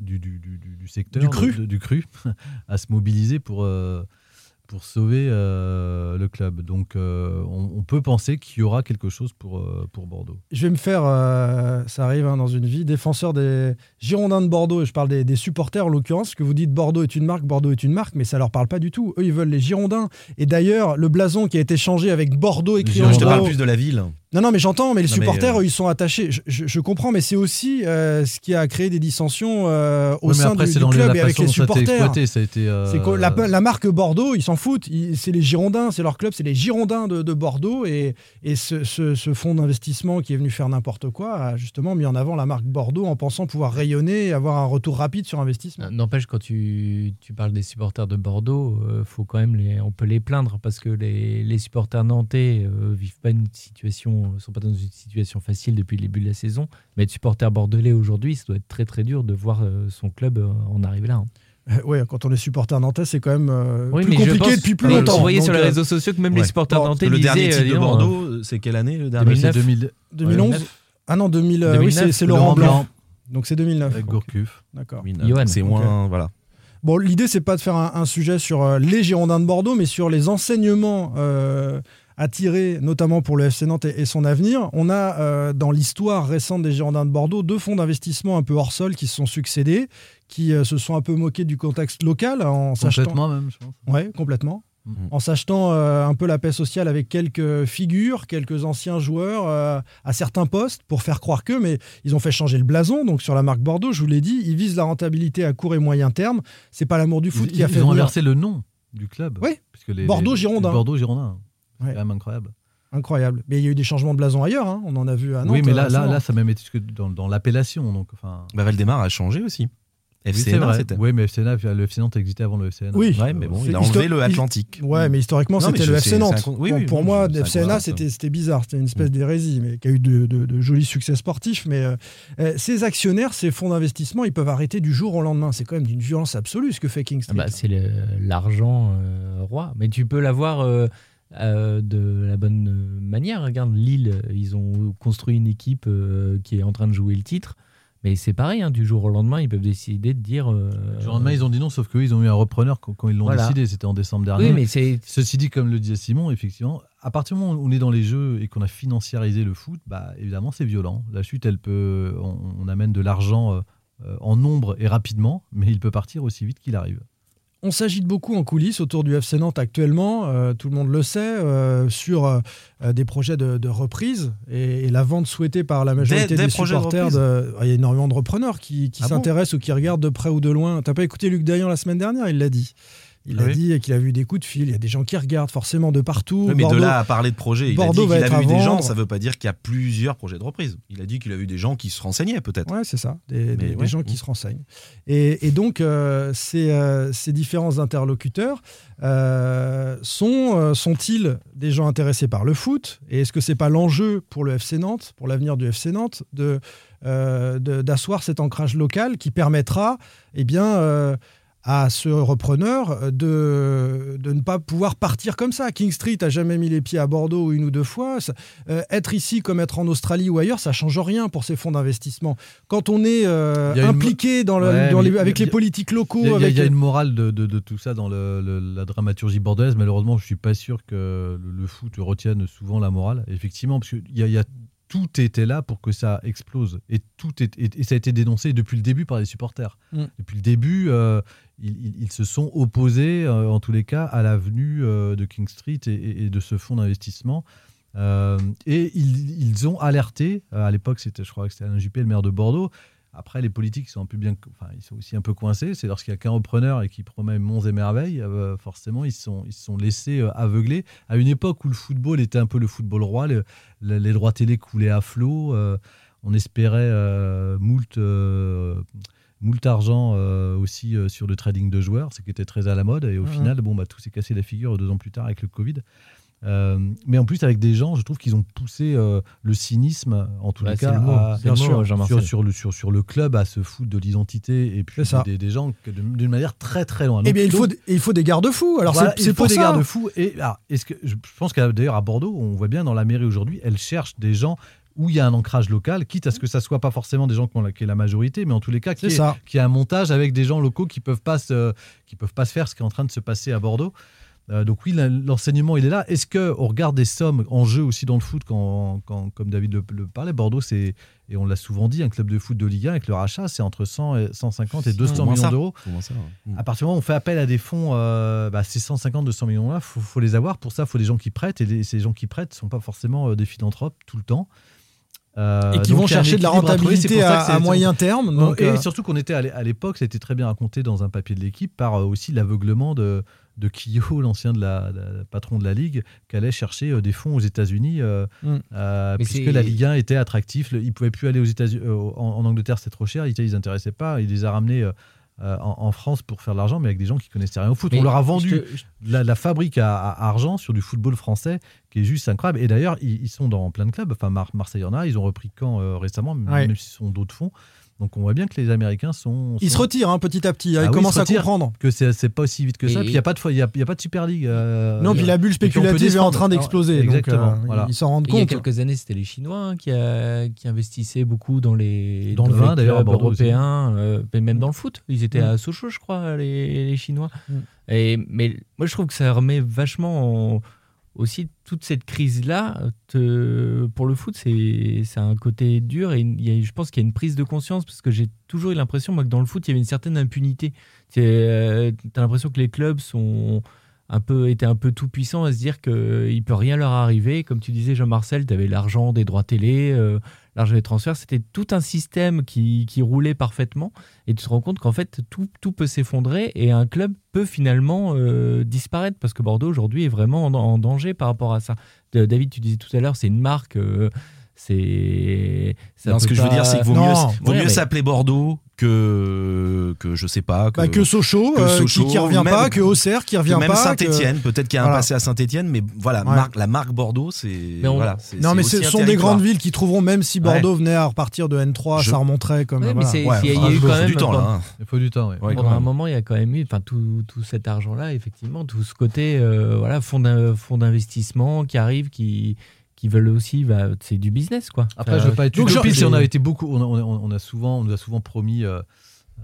du, du- du- du- du secteur Du cru. de- du cru à se mobiliser pour euh, pour sauver euh, le club. Donc euh, on, on peut penser qu'il y aura quelque chose pour euh, pour Bordeaux. Je vais me faire, euh, ça arrive hein, dans une vie, défenseur des Girondins de Bordeaux, et je parle des, des supporters en l'occurrence, que vous dites Bordeaux est une marque, Bordeaux est une marque, mais ça leur parle pas du tout. Eux, ils veulent les Girondins. Et d'ailleurs, le blason qui a été changé avec Bordeaux écrit en Je te parle plus de la ville. Non, non, mais j'entends, mais les Non, mais, supporters, euh, ils sont attachés. Je, je- je comprends, mais c'est aussi euh, ce qui a créé des dissensions euh, au Ouais, sein après, du, dans club la et avec les dont ça a été supporters. exploité, ça a été, C'est quoi, la, la marque Bordeaux, ils s'en foutent. C'est les Girondins, c'est leur club, c'est les Girondins de, de Bordeaux. Et, et ce, ce- ce fonds d'investissement qui est venu faire n'importe quoi a justement mis en avant la marque Bordeaux en pensant pouvoir rayonner et avoir un retour rapide sur investissement. N'empêche, quand tu, tu parles des supporters de Bordeaux, faut quand même les, on peut les plaindre parce que les, les supporters nantais vivent pas une situation, sont pas dans une situation facile depuis le début de la saison. Mais être supporter bordelais aujourd'hui, ça doit être très très dur de voir euh, son club euh, en arriver là. hein. Euh, ouais, quand on est supporter nantais, c'est quand même euh, Oui, plus compliqué pense- depuis plus longtemps. Vous voyez sur les euh, réseaux sociaux que même les supporters Bon, nantais Le dernier titre euh, de Bordeaux, euh, c'est quelle année le dernier? 2009. C'est 2000 2011 Ouais, Ah non, 2000, euh, oui, 2009, c'est Laurent Blanc. Blanc. Donc c'est 2009. avec Gourcuff. D'accord. Johan. C'est moins. Voilà. Bon, l'idée, c'est pas de faire un, un sujet sur euh, les Girondins de Bordeaux, mais sur les enseignements euh, à tirer, notamment pour le FC Nantes et, et son avenir. On a, euh, dans l'histoire récente des Girondins de Bordeaux, deux fonds d'investissement un peu hors sol qui se sont succédés, qui euh, se sont un peu moqués du contexte local en s'achetant. Complètement même, je pense. Ouais, complètement. Mhm. En s'achetant euh, un peu la paix sociale avec quelques figures, quelques anciens joueurs euh, à certains postes pour faire croire qu'eux, mais ils ont fait changer le blason. Donc sur la marque Bordeaux, je vous l'ai dit, ils visent la rentabilité à court et moyen terme. C'est pas l'amour du foot Ils, qui a ils fait ont venir- inversé le nom du club. Oui. Puisque les- Bordeaux les- Girondins. Bordeaux Girondins. C'est Ouais. quand même incroyable. Incroyable. Mais il y a eu des changements de blason ailleurs. hein. On en a vu à Nantes. oui, mais là, euh, là, ça a même été jusque dans, dans l'appellation. Donc, enfin, Bah, Valdemar a changé aussi. oui, FC c'est Nantes, vrai. c'était. Oui, mais FCNA, le FC Nantes existait avant le FCNA. Oui. Ouais, mais bon, il a enlevé le Atlantique. Ouais, mais historiquement, c'était le c'est- FC Nantes. un oui, Bon, oui, pour non, moi, un FCNA, c'était c'était bizarre. C'était une espèce d'hérésie, mais qui a eu de, de- de jolis succès sportifs. Mais euh, euh, ces actionnaires, ces fonds d'investissement, ils peuvent arrêter du jour au lendemain. C'est quand même d'une violence absolue ce que fait King Ah Street. bah, c'est le- l'argent euh, roi. Mais tu peux l'avoir euh, euh, de la bonne manière. Regarde, Lille, ils ont construit une équipe euh, qui est en train de jouer le titre. Mais c'est pareil, hein, du jour au lendemain, ils peuvent décider de dire. euh, Du lendemain, ils ont dit non, sauf qu'eux, ils ont eu un repreneur quand, quand ils l'ont Voilà. décidé. C'était en décembre dernier. Oui, mais c'est. Ceci dit, comme le disait Simon, effectivement, à partir du moment où on est dans les jeux et qu'on a financiarisé le foot, bah, évidemment, c'est violent. La chute, elle peut, on, on amène de l'argent euh, en nombre et rapidement, mais il peut partir aussi vite qu'il arrive. On s'agite beaucoup en coulisses autour du FC Nantes actuellement, euh, tout le monde le sait, euh, sur euh, des projets de, de reprise et, et la vente souhaitée par la majorité Des- des supporters. de- Il y a énormément de repreneurs qui, qui Ah bon s'intéressent ou qui regardent de près ou de loin. T'as pas écouté Luc Dayan la semaine dernière Il l'a dit. Il Ah a oui dit qu'il a vu des coups de fil. Il y a des gens qui regardent forcément de partout. Oui, mais Bordeaux- de là à parler de projet, il Bordeaux a dit qu'il a vu des gens, ça veut pas dire qu'il y a plusieurs projets de reprise. Il a dit qu'il a vu des gens qui se renseignaient peut-être. Ouais, c'est ça, des, des- des ouais. gens qui se renseignent. Et, et donc, euh, ces, euh, ces différents interlocuteurs euh, sont, sont-ils des gens intéressés par le foot? Et est-ce que c'est pas l'enjeu pour le FC Nantes, pour l'avenir du FC Nantes, de, d'asseoir cet ancrage local qui permettra, eh bien, à ce repreneur de, de ne pas pouvoir partir comme ça. King Street a jamais mis les pieds à Bordeaux une ou deux fois. Euh, être ici comme être en Australie ou ailleurs, ça change rien pour ces fonds d'investissement. Quand on est euh, une- impliqué dans le- Ouais, dans mais les- avec a- les politiques locaux, Il y a, avec y une morale de, de- de tout ça dans le- le- la dramaturgie bordelaise. Malheureusement, je suis pas sûr que le, foot retienne souvent la morale. Effectivement, parce que il y y a- tout était là pour que ça explose. Et, tout est, et, et ça a été dénoncé depuis le début par les supporters. Mm. Depuis le début, euh, ils, ils- ils se sont opposés, euh, en tous les cas, à la venue euh, de King Street et, de ce fonds d'investissement. Euh, et ils, ils ont alerté, à l'époque, c'était, je crois que c'était Alain Juppé, le maire de Bordeaux. Après, les politiques sont un peu bien, enfin, ils sont aussi un peu coincés. C'est lorsqu'il y a qu'un repreneur et qui promet monts et merveilles, euh, forcément, ils se sont, ils sont laissés euh, aveugler. À une époque où le football était un peu le football roi, le- le- les droits télé coulaient à flot. euh, on espérait euh, moult, moult argent aussi sur le trading de joueurs, ce qui était très à la mode. Et au Mhm. final, bon, bah, tout s'est cassé la figure deux ans plus tard avec le Covid. Euh, mais en plus, avec des gens, je trouve qu'ils ont poussé euh, le cynisme, en les c'est cas, le mot, à- c'est le bien mot, sûr, Jean-Marcel. sur, sur le, sur, sur le club à se foutre de l'identité et puis des, des gens d'une manière très très loin. Eh Donc- bien, il faut, il faut des garde-fous. Alors, voilà, c'est il c'est faut pour des garde-fous. Et alors, est-ce que je pense qu'à d'ailleurs à Bordeaux, on voit bien dans la mairie aujourd'hui, elle cherche des gens où il y a un ancrage local, quitte à ce que ça soit pas forcément des gens qui ont la, qui est la majorité, mais en tous les cas, qui est, qui est un montage avec des gens locaux qui peuvent pas se, qui peuvent pas se faire ce qui est en train de se passer à Bordeaux. Euh, donc oui, l'enseignement il est là. Est-ce que on regarde des sommes en jeu aussi dans le foot quand, quand- comme David le, le parlait, Bordeaux c'est et on l'a souvent dit, un club de foot de Ligue 1 avec le rachat c'est entre 100 et 150 et 200 Au moins millions d'euros. Ouais. À partir du moment où on fait appel à des fonds, euh, bah, ces 150, 200 millions-là, il faut, faut les avoir. Pour ça, il faut des gens qui prêtent. Et les- ces gens qui prêtent ne sont pas forcément euh, des philanthropes tout le temps. Euh, Et qui vont chercher de la à rentabilité à- moyen terme, donc, et euh, surtout qu'on était à l'é- à l'époque, ça a été très bien raconté dans un papier de l'équipe par aussi l'aveuglement de, de Kyo, l'ancien de la, la- patron de la Ligue, qui allait chercher euh, des fonds aux États-Unis euh, Mm. euh, puisque la Ligue 1 était attractif. Le- Ils ne pouvaient plus aller aux États-Unis, euh, en, en Angleterre, c'était trop cher. L'Italie, ils n'intéressaient pas. Il les a ramenés. euh, en, en France pour faire de l'argent, mais avec des gens qui connaissaient rien au foot. Mais On leur a vendu te- je- la, la fabrique à, à argent sur du football français qui est juste incroyable. Et d'ailleurs, ils, ils sont dans plein de clubs. Enfin, Mar- Marseille en a. Ils ont repris Caen euh, récemment, même, Ouais. même si ce sont d'autres fonds. Donc on voit bien que les Américains sont. Ils sont- se retirent hein, petit à petit. Ah Ils oui, commencent à comprendre. que c'est pas aussi vite que ça. Et- Puis il n'y a pas de fois- il y a, il y a pas de Super League. euh, Non, puis la bulle spéculative est en train d'exploser. donc, Exactement. euh, voilà. Ils s'en rendent Il y a compte. quelques années, c'était les Chinois hein, qui, a- qui investissaient beaucoup dans les, Dans le vin, d'ailleurs, euh, mais même dans le foot. Ils étaient Mm. à Sochaux, je crois, les, les Chinois. Mm. Et, mais moi, je trouve que ça remet vachement en- aussi toute cette crise-là. te- Pour le foot, c'est un côté dur et y a- je pense qu'il y a une prise de conscience parce que j'ai toujours eu l'impression, que dans le foot, il y avait une certaine impunité. Tu as l'impression que les clubs sont un peu étaient un peu tout puissants à se dire qu'il peut rien leur arriver. Comme tu disais, Jean-Marcel, tu avais l'argent des droits télé, euh, l'argent des transferts. C'était tout un système qui, qui roulait parfaitement. Et tu te rends compte qu'en fait, tout, tout peut s'effondrer et un club peut finalement euh, disparaître parce que Bordeaux aujourd'hui est vraiment en, danger par rapport à ça. David, tu disais tout à l'heure, c'est une marque. euh, c'est. Non, ce que je veux dire, c'est qu'il vaut Non. mieux, vaut Ouais, mieux mais- s'appeler Bordeaux que, que je sais pas. Que, Bah, que Sochaux, que euh, Sochaux, qui, qui revient même- pas, que Auxerre qui revient même pas. Saint-Etienne, que- peut-être qu'il y a un Voilà. passé à Saint-Etienne, mais voilà, Ouais. marque- la marque Bordeaux, c'est. On- Voilà, Non, mais ce sont des grandes villes qui trouveront, même si Bordeaux venait à repartir de N3, Je- ça remonterait comme. Ouais, mais voilà. c'est- Ouais, il y a- eu quand même du temps, là. hein. Il faut du temps. ouais. Ouais, Pendant un moment, il y a quand même eu enfin, tout, tout cet argent-là, effectivement, tout ce côté euh, voilà, fonds d'in- fonds d'investissement qui arrivent, qui, qui veulent aussi, bah, c'est du business. quoi. Après, Euh, je veux pas être donc, utopiste, genre, on a été beaucoup, on a, on souvent, on nous a souvent promis euh,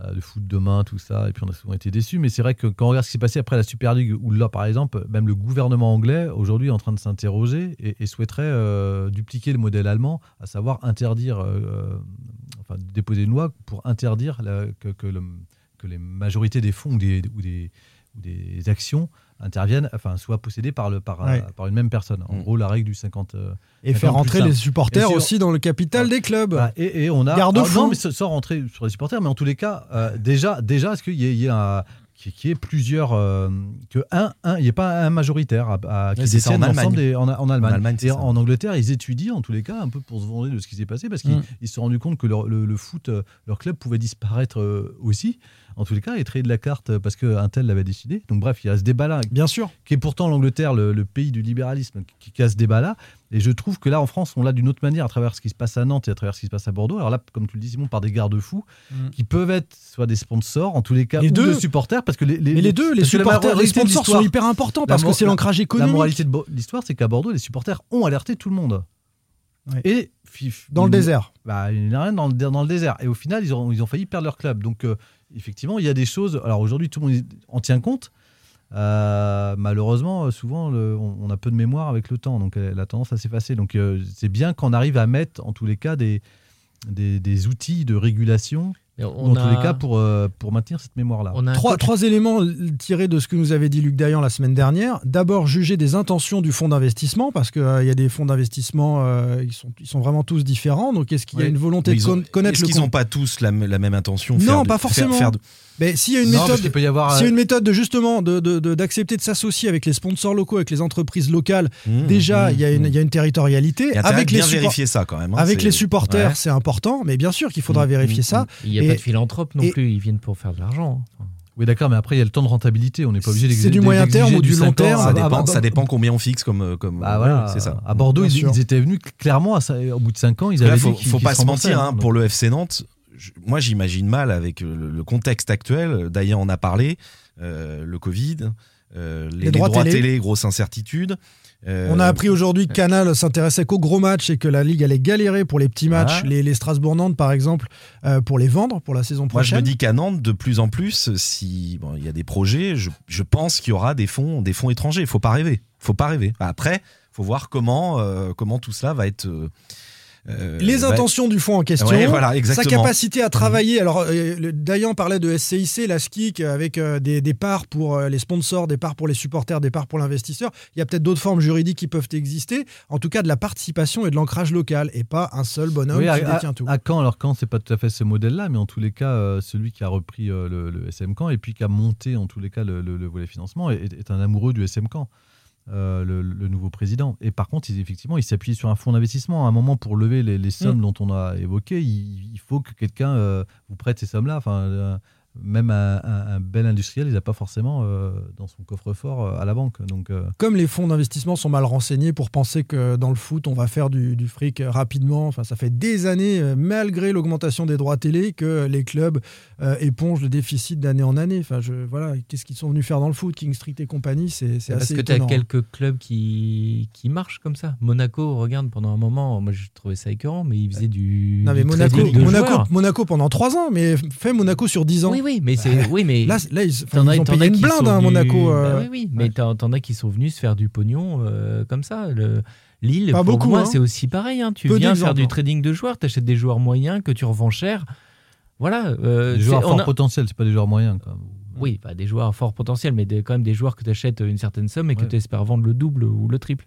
euh, le foot demain, tout ça, et puis on a souvent été déçus. Mais c'est vrai que quand on regarde ce qui s'est passé après la Super League, où là, par exemple, même le gouvernement anglais aujourd'hui est en train de s'interroger et, et souhaiterait euh, dupliquer le modèle allemand, à savoir interdire, euh, enfin déposer une loi pour interdire la- que, que le- que les majorités des fonds ou des, ou des, ou des actions interviennent, enfin soient possédées par, le, par, Ouais. euh, par une même personne. En Mm. gros, la règle du 50. euh, Et 50 faire rentrer les supporters aussi dans le capital des clubs. bah, et, et on a. Garde-fou. Ah, non, mais sans rentrer sur les supporters, mais en tous les cas, euh, déjà, déjà est-ce qu'il y y ait un. Qui, qui est plusieurs. euh, que un, un, il n'y ait pas un majoritaire à, à- qui Ouais, c'est ça, détienne en Allemagne. l'ensemble des- en, en Allemagne. En Allemagne, et en Angleterre, ils étudient en tous les cas un peu pour se venger de ce qui s'est passé parce qu'ils Mm. ils se sont rendus compte que leur- le, le foot, leur club pouvait disparaître euh, aussi. En tous les cas, et traiter de la carte parce qu'un tel l'avait décidé. Donc bref, il y a ce débat-là Bien sûr. qui est pourtant l'Angleterre, le, le pays du libéralisme, qui, qui a ce débat-là. Et je trouve que là, en France, on l'a d'une autre manière à travers ce qui se passe à Nantes et à travers ce qui se passe à Bordeaux. Alors là, comme tu le dis, Simon, par des garde-fous Mm. qui peuvent être soit des sponsors, en tous les cas, Les ou deux. des supporters, parce que les, Mais les deux, les la supporters, les sponsors sont hyper importants la parce que c'est l'ancrage La économique. moralité de l'histoire, c'est qu'à Bordeaux, les supporters ont alerté tout le monde. Ouais. Et Dans le désert. bah, il n'y a rien dans le, dans le désert. Et au final, ils ont, ils ont failli perdre leur club. Donc, euh, effectivement, il y a des choses. Alors aujourd'hui, tout le monde en tient compte. Euh, malheureusement, euh, souvent, on, a peu de mémoire avec le temps. Donc, elle a tendance à s'effacer. Donc, euh, c'est bien qu'on arrive à mettre, en tous les cas, des outils de régulation. Mais en tous les cas, pour, euh, pour maintenir cette mémoire-là. on a un Trois, coach- trois éléments tirés de ce que nous avait dit Luc Dayan la semaine dernière. D'abord, juger des intentions du fonds d'investissement, parce qu'il y a des fonds d'investissement, euh, ils, sont, ils sont vraiment tous différents. Donc, est-ce qu'il y a Oui. une volonté Mais de ont- connaître Est-ce le qu'ils con- n'ont pas tous la, la même intention Non, faire de- pas faire- forcément. faire de- Mais s'il y a une Non, méthode, peut y avoir. s'il y a euh, une méthode de justement de- de- de- d'accepter de, s'associer avec les sponsors locaux, avec les entreprises locales, Mmh, déjà mmh, il y, a une- mmh. il y a une territorialité. Il y a Avec les, vérifier ça quand même. hein, avec les supporters, Ouais. c'est important, mais bien sûr qu'il faudra vérifier ça. Il a pas de philanthrope non et- plus, ils viennent pour faire de l'argent. Oui, d'accord, mais après, il y a le temps de rentabilité. On n'est pas obligé C'est d'exiger. du moyen terme ou du long 5 ans. terme Ça Ah, dépend, bah, ça bah, dépend combien on fixe comme. comme Bah voilà, c'est ça. À Bordeaux, ils, étaient venus clairement, à au bout de 5 ans, ils Là, avaient faut, faut pas se mentir, hein, pour le FC Nantes, je- moi j'imagine mal avec le, le contexte actuel. D'ailleurs, on a parlé, euh, le Covid, euh, les, les droits, télé. grosse incertitude. Euh, On a appris aujourd'hui que Canal s'intéressait qu'aux gros matchs et que la Ligue allait galérer pour les petits matchs, Ah. les, les Strasbourg-Nantes par exemple, euh, pour les vendre pour la saison Moi, je prochaine. me dis qu'à Nantes, de plus en plus, si bon, il y a des projets, je, je pense qu'il y aura des fonds, des fonds étrangers. Faut pas rêver. Faut pas rêver. Après, faut voir comment, euh, comment tout cela va être. Euh, les va- intentions du fonds en question, Ouais, voilà, sa capacité à travailler. Alors, euh, le- Dayan parlait de SCIC, la SKIC, avec euh, des, des parts pour euh, les sponsors, des parts pour les supporters, des parts pour l'investisseur. Il y a peut-être d'autres formes juridiques qui peuvent exister. En tout cas, de la participation et de l'ancrage local, et pas un seul bonhomme Oui, qui à, détient tout. à Caen, alors Caen, c'est pas tout à fait ce modèle-là, mais en tous les cas, euh, celui qui a repris euh, le, le SM Caen et puis qui a monté en tous les cas le, le- le volet financement est, est un amoureux du SM Caen. Euh, le, le nouveau président. Et par contre, il, effectivement, il s'appuie sur un fonds d'investissement. À un moment, pour lever les, les sommes Mm. dont on a évoqué, il, il faut que quelqu'un euh, vous prête ces sommes-là. Enfin, euh, même un, un- un bel industriel, il n'a pas forcément euh, dans son coffre-fort euh, à la banque. Donc, euh, Comme les fonds d'investissement sont mal renseignés pour penser que dans le foot, on va faire du, du fric rapidement. Enfin, ça fait des années, malgré l'augmentation des droits télé, que les clubs euh, épongent le déficit d'année en année. Enfin, je, voilà, qu'est-ce qu'ils sont venus faire dans le foot King Street et compagnie, c'est c'est Parce assez que tu as étonnant. quelques clubs qui, qui marchent comme ça. Monaco, regarde, pendant un moment, moi je trouvais ça écœurant, mais ils faisaient du. Non mais du Monaco. Monaco pendant 3 ans, mais fait Monaco sur 10 ans. Oui, oui, mais c'est. Oui, mais. Là, là ils, as- ils ont payé une blinde sont à Monaco. euh, Bah oui, oui, mais t'en t'en as qui sont venus se faire du pognon euh, comme ça. Le... Lille, Pas pour beaucoup, moi, hein. c'est aussi pareil. hein. Tu Peu viens faire du hein. trading de joueurs, t'achètes des joueurs moyens que tu revends cher. Voilà. euh, des joueurs fort a- potentiel, c'est pas des joueurs moyens. Quoi. Oui, pas des joueurs fort potentiel, mais des- quand même des joueurs que tu achètes une certaine somme et que Ouais. tu espères vendre le double ou le triple.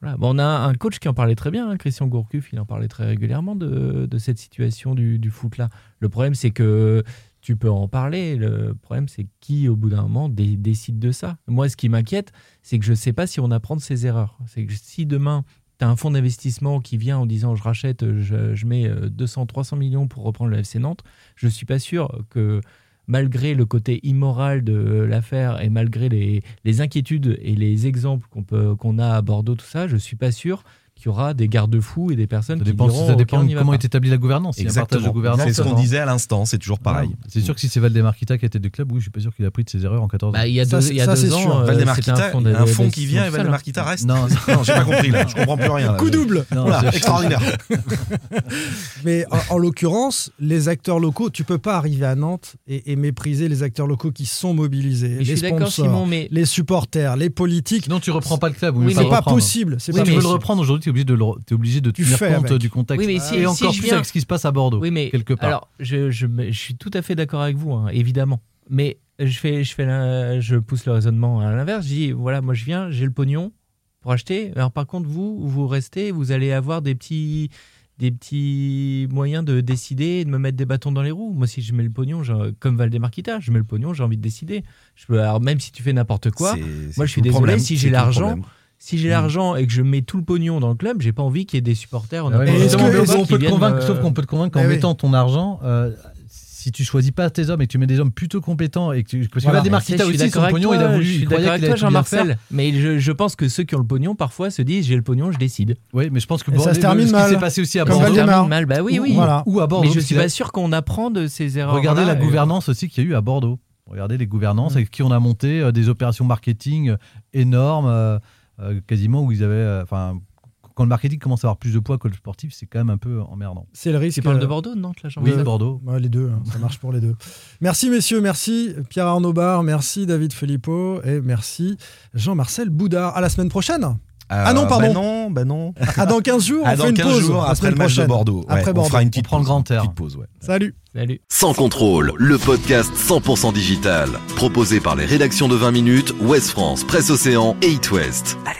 Voilà. Bon, on a un coach qui en parlait très bien, hein, Christian Gourcuff, il en parlait très régulièrement de, de cette situation du, du foot-là. Le problème, c'est que tu peux en parler. Le problème, c'est qui, au bout d'un moment, dé- décide de ça. Moi, ce qui m'inquiète, c'est que je ne sais pas si on apprend de ses erreurs. C'est que si demain, tu as un fonds d'investissement qui vient en disant je rachète, je, mets euh, 200, 300 millions pour reprendre le FC Nantes, je suis pas sûr que malgré le côté immoral de l'affaire et malgré les, inquiétudes et les exemples qu'on qu'on a à Bordeaux, tout ça, je suis pas sûr qu'il y aura des garde-fous et des personnes Ça qui dépend, diront ça dépend on y de va comment est établie la gouvernance. Il y a un partage de Exactement. gouvernance. C'est ce qu'on alors- disait à l'instant, c'est toujours pareil. C'est sûr que si c'est Valdemarquita qui était du club, oui, je suis pas sûr qu'il a pris de ses erreurs en 14 ans. Bah, il y a Ça, deux, c'est- il y a ça, deux ans, euh, Valdemarquita, un fonds un fonds qui vient et hein. Valdemarquita reste. Non, Non, j'ai pas compris là. Je comprends plus rien. là. Coup double Non, Voilà, extraordinaire. Mais en, en l'occurrence, les acteurs locaux, tu peux pas arriver à Nantes et, et mépriser les acteurs locaux qui sont mobilisés, Mais les je suis d'accord, sponsors, Simon, mais les supporters, les politiques. Sinon, tu reprends pas le club. C'est pas possible. Tu veux le reprendre aujourd'hui, obligé de, le- t'es obligé de Tu tenir compte avec. du contexte. Oui, mais si- et si encore je plus viens- avec ce qui se passe à Bordeaux, Oui, mais quelque part. alors, je, je, je suis tout à fait d'accord avec vous, hein, évidemment. Mais je fais, je fais, la- je pousse le raisonnement à l'inverse. Je dis, voilà, moi je viens, j'ai le pognon pour acheter. Alors par contre, vous, vous restez, vous allez avoir des petits, des petits moyens de décider, et de me mettre des bâtons dans les roues. Moi, si je mets le pognon, comme Valdemarquita, je mets le pognon, j'ai envie de décider. Je peux, alors même si tu fais n'importe quoi, moi je suis désolé, problème, si j'ai l'argent, problème. Si j'ai Mm. l'argent et que je mets tout le pognon dans le club, j'ai pas envie qu'il y ait des supporters. Ah ouais, est-ce que- on qui peut te convaincre, euh, sauf qu'on peut te convaincre qu'en oui. mettant ton argent, euh, si tu choisis pas tes hommes et que tu mets des hommes plutôt compétents et que tu, parce que Voilà. Ça, je suis aussi son pognon, toi, il a voulu, je suis d'accord avec toi. Jean-Marcel. Mais je, je pense que ceux qui ont le pognon parfois se disent j'ai le pognon, je décide. Oui, mais je pense que Et ça se termine ce qui mal. s'est passé aussi à Bordeaux. Ça termine mal, bah oui, ou- oui. Ou à Bordeaux. Mais je suis pas sûr qu'on apprend de ces erreurs. Regardez la gouvernance aussi qu'il y a eu à Bordeaux. Regardez les gouvernances Mm. avec qui on a monté euh, des opérations marketing énormes, quasiment où ils avaient. euh, Enfin, quand le marketing commence à avoir plus de poids que le sportif, c'est quand même un peu emmerdant. C'est le risque. Tu parles de euh, Bordeaux, Nantes, là, jean Oui, de Bordeaux. Ouais, les deux, hein, ça marche pour les deux. Merci messieurs, merci Pierre Arnaud Bar, merci David Filippo et merci Jean-Marcel Boudard. À la semaine prochaine. Ah non, pardon. Bah non, bah non. À dans 15 jours, on Ah, fait dans une 15 pause. jours, après le match de prochaine. Bordeaux. Ouais, Après on Bordeaux. fera une petite On prend le pause, grand air. petite pause, ouais. Salut. Salut. Sans contrôle, le podcast 100% digital, proposé par les rédactions de 20 minutes, Ouest France, Presse Océan et It West. Allez.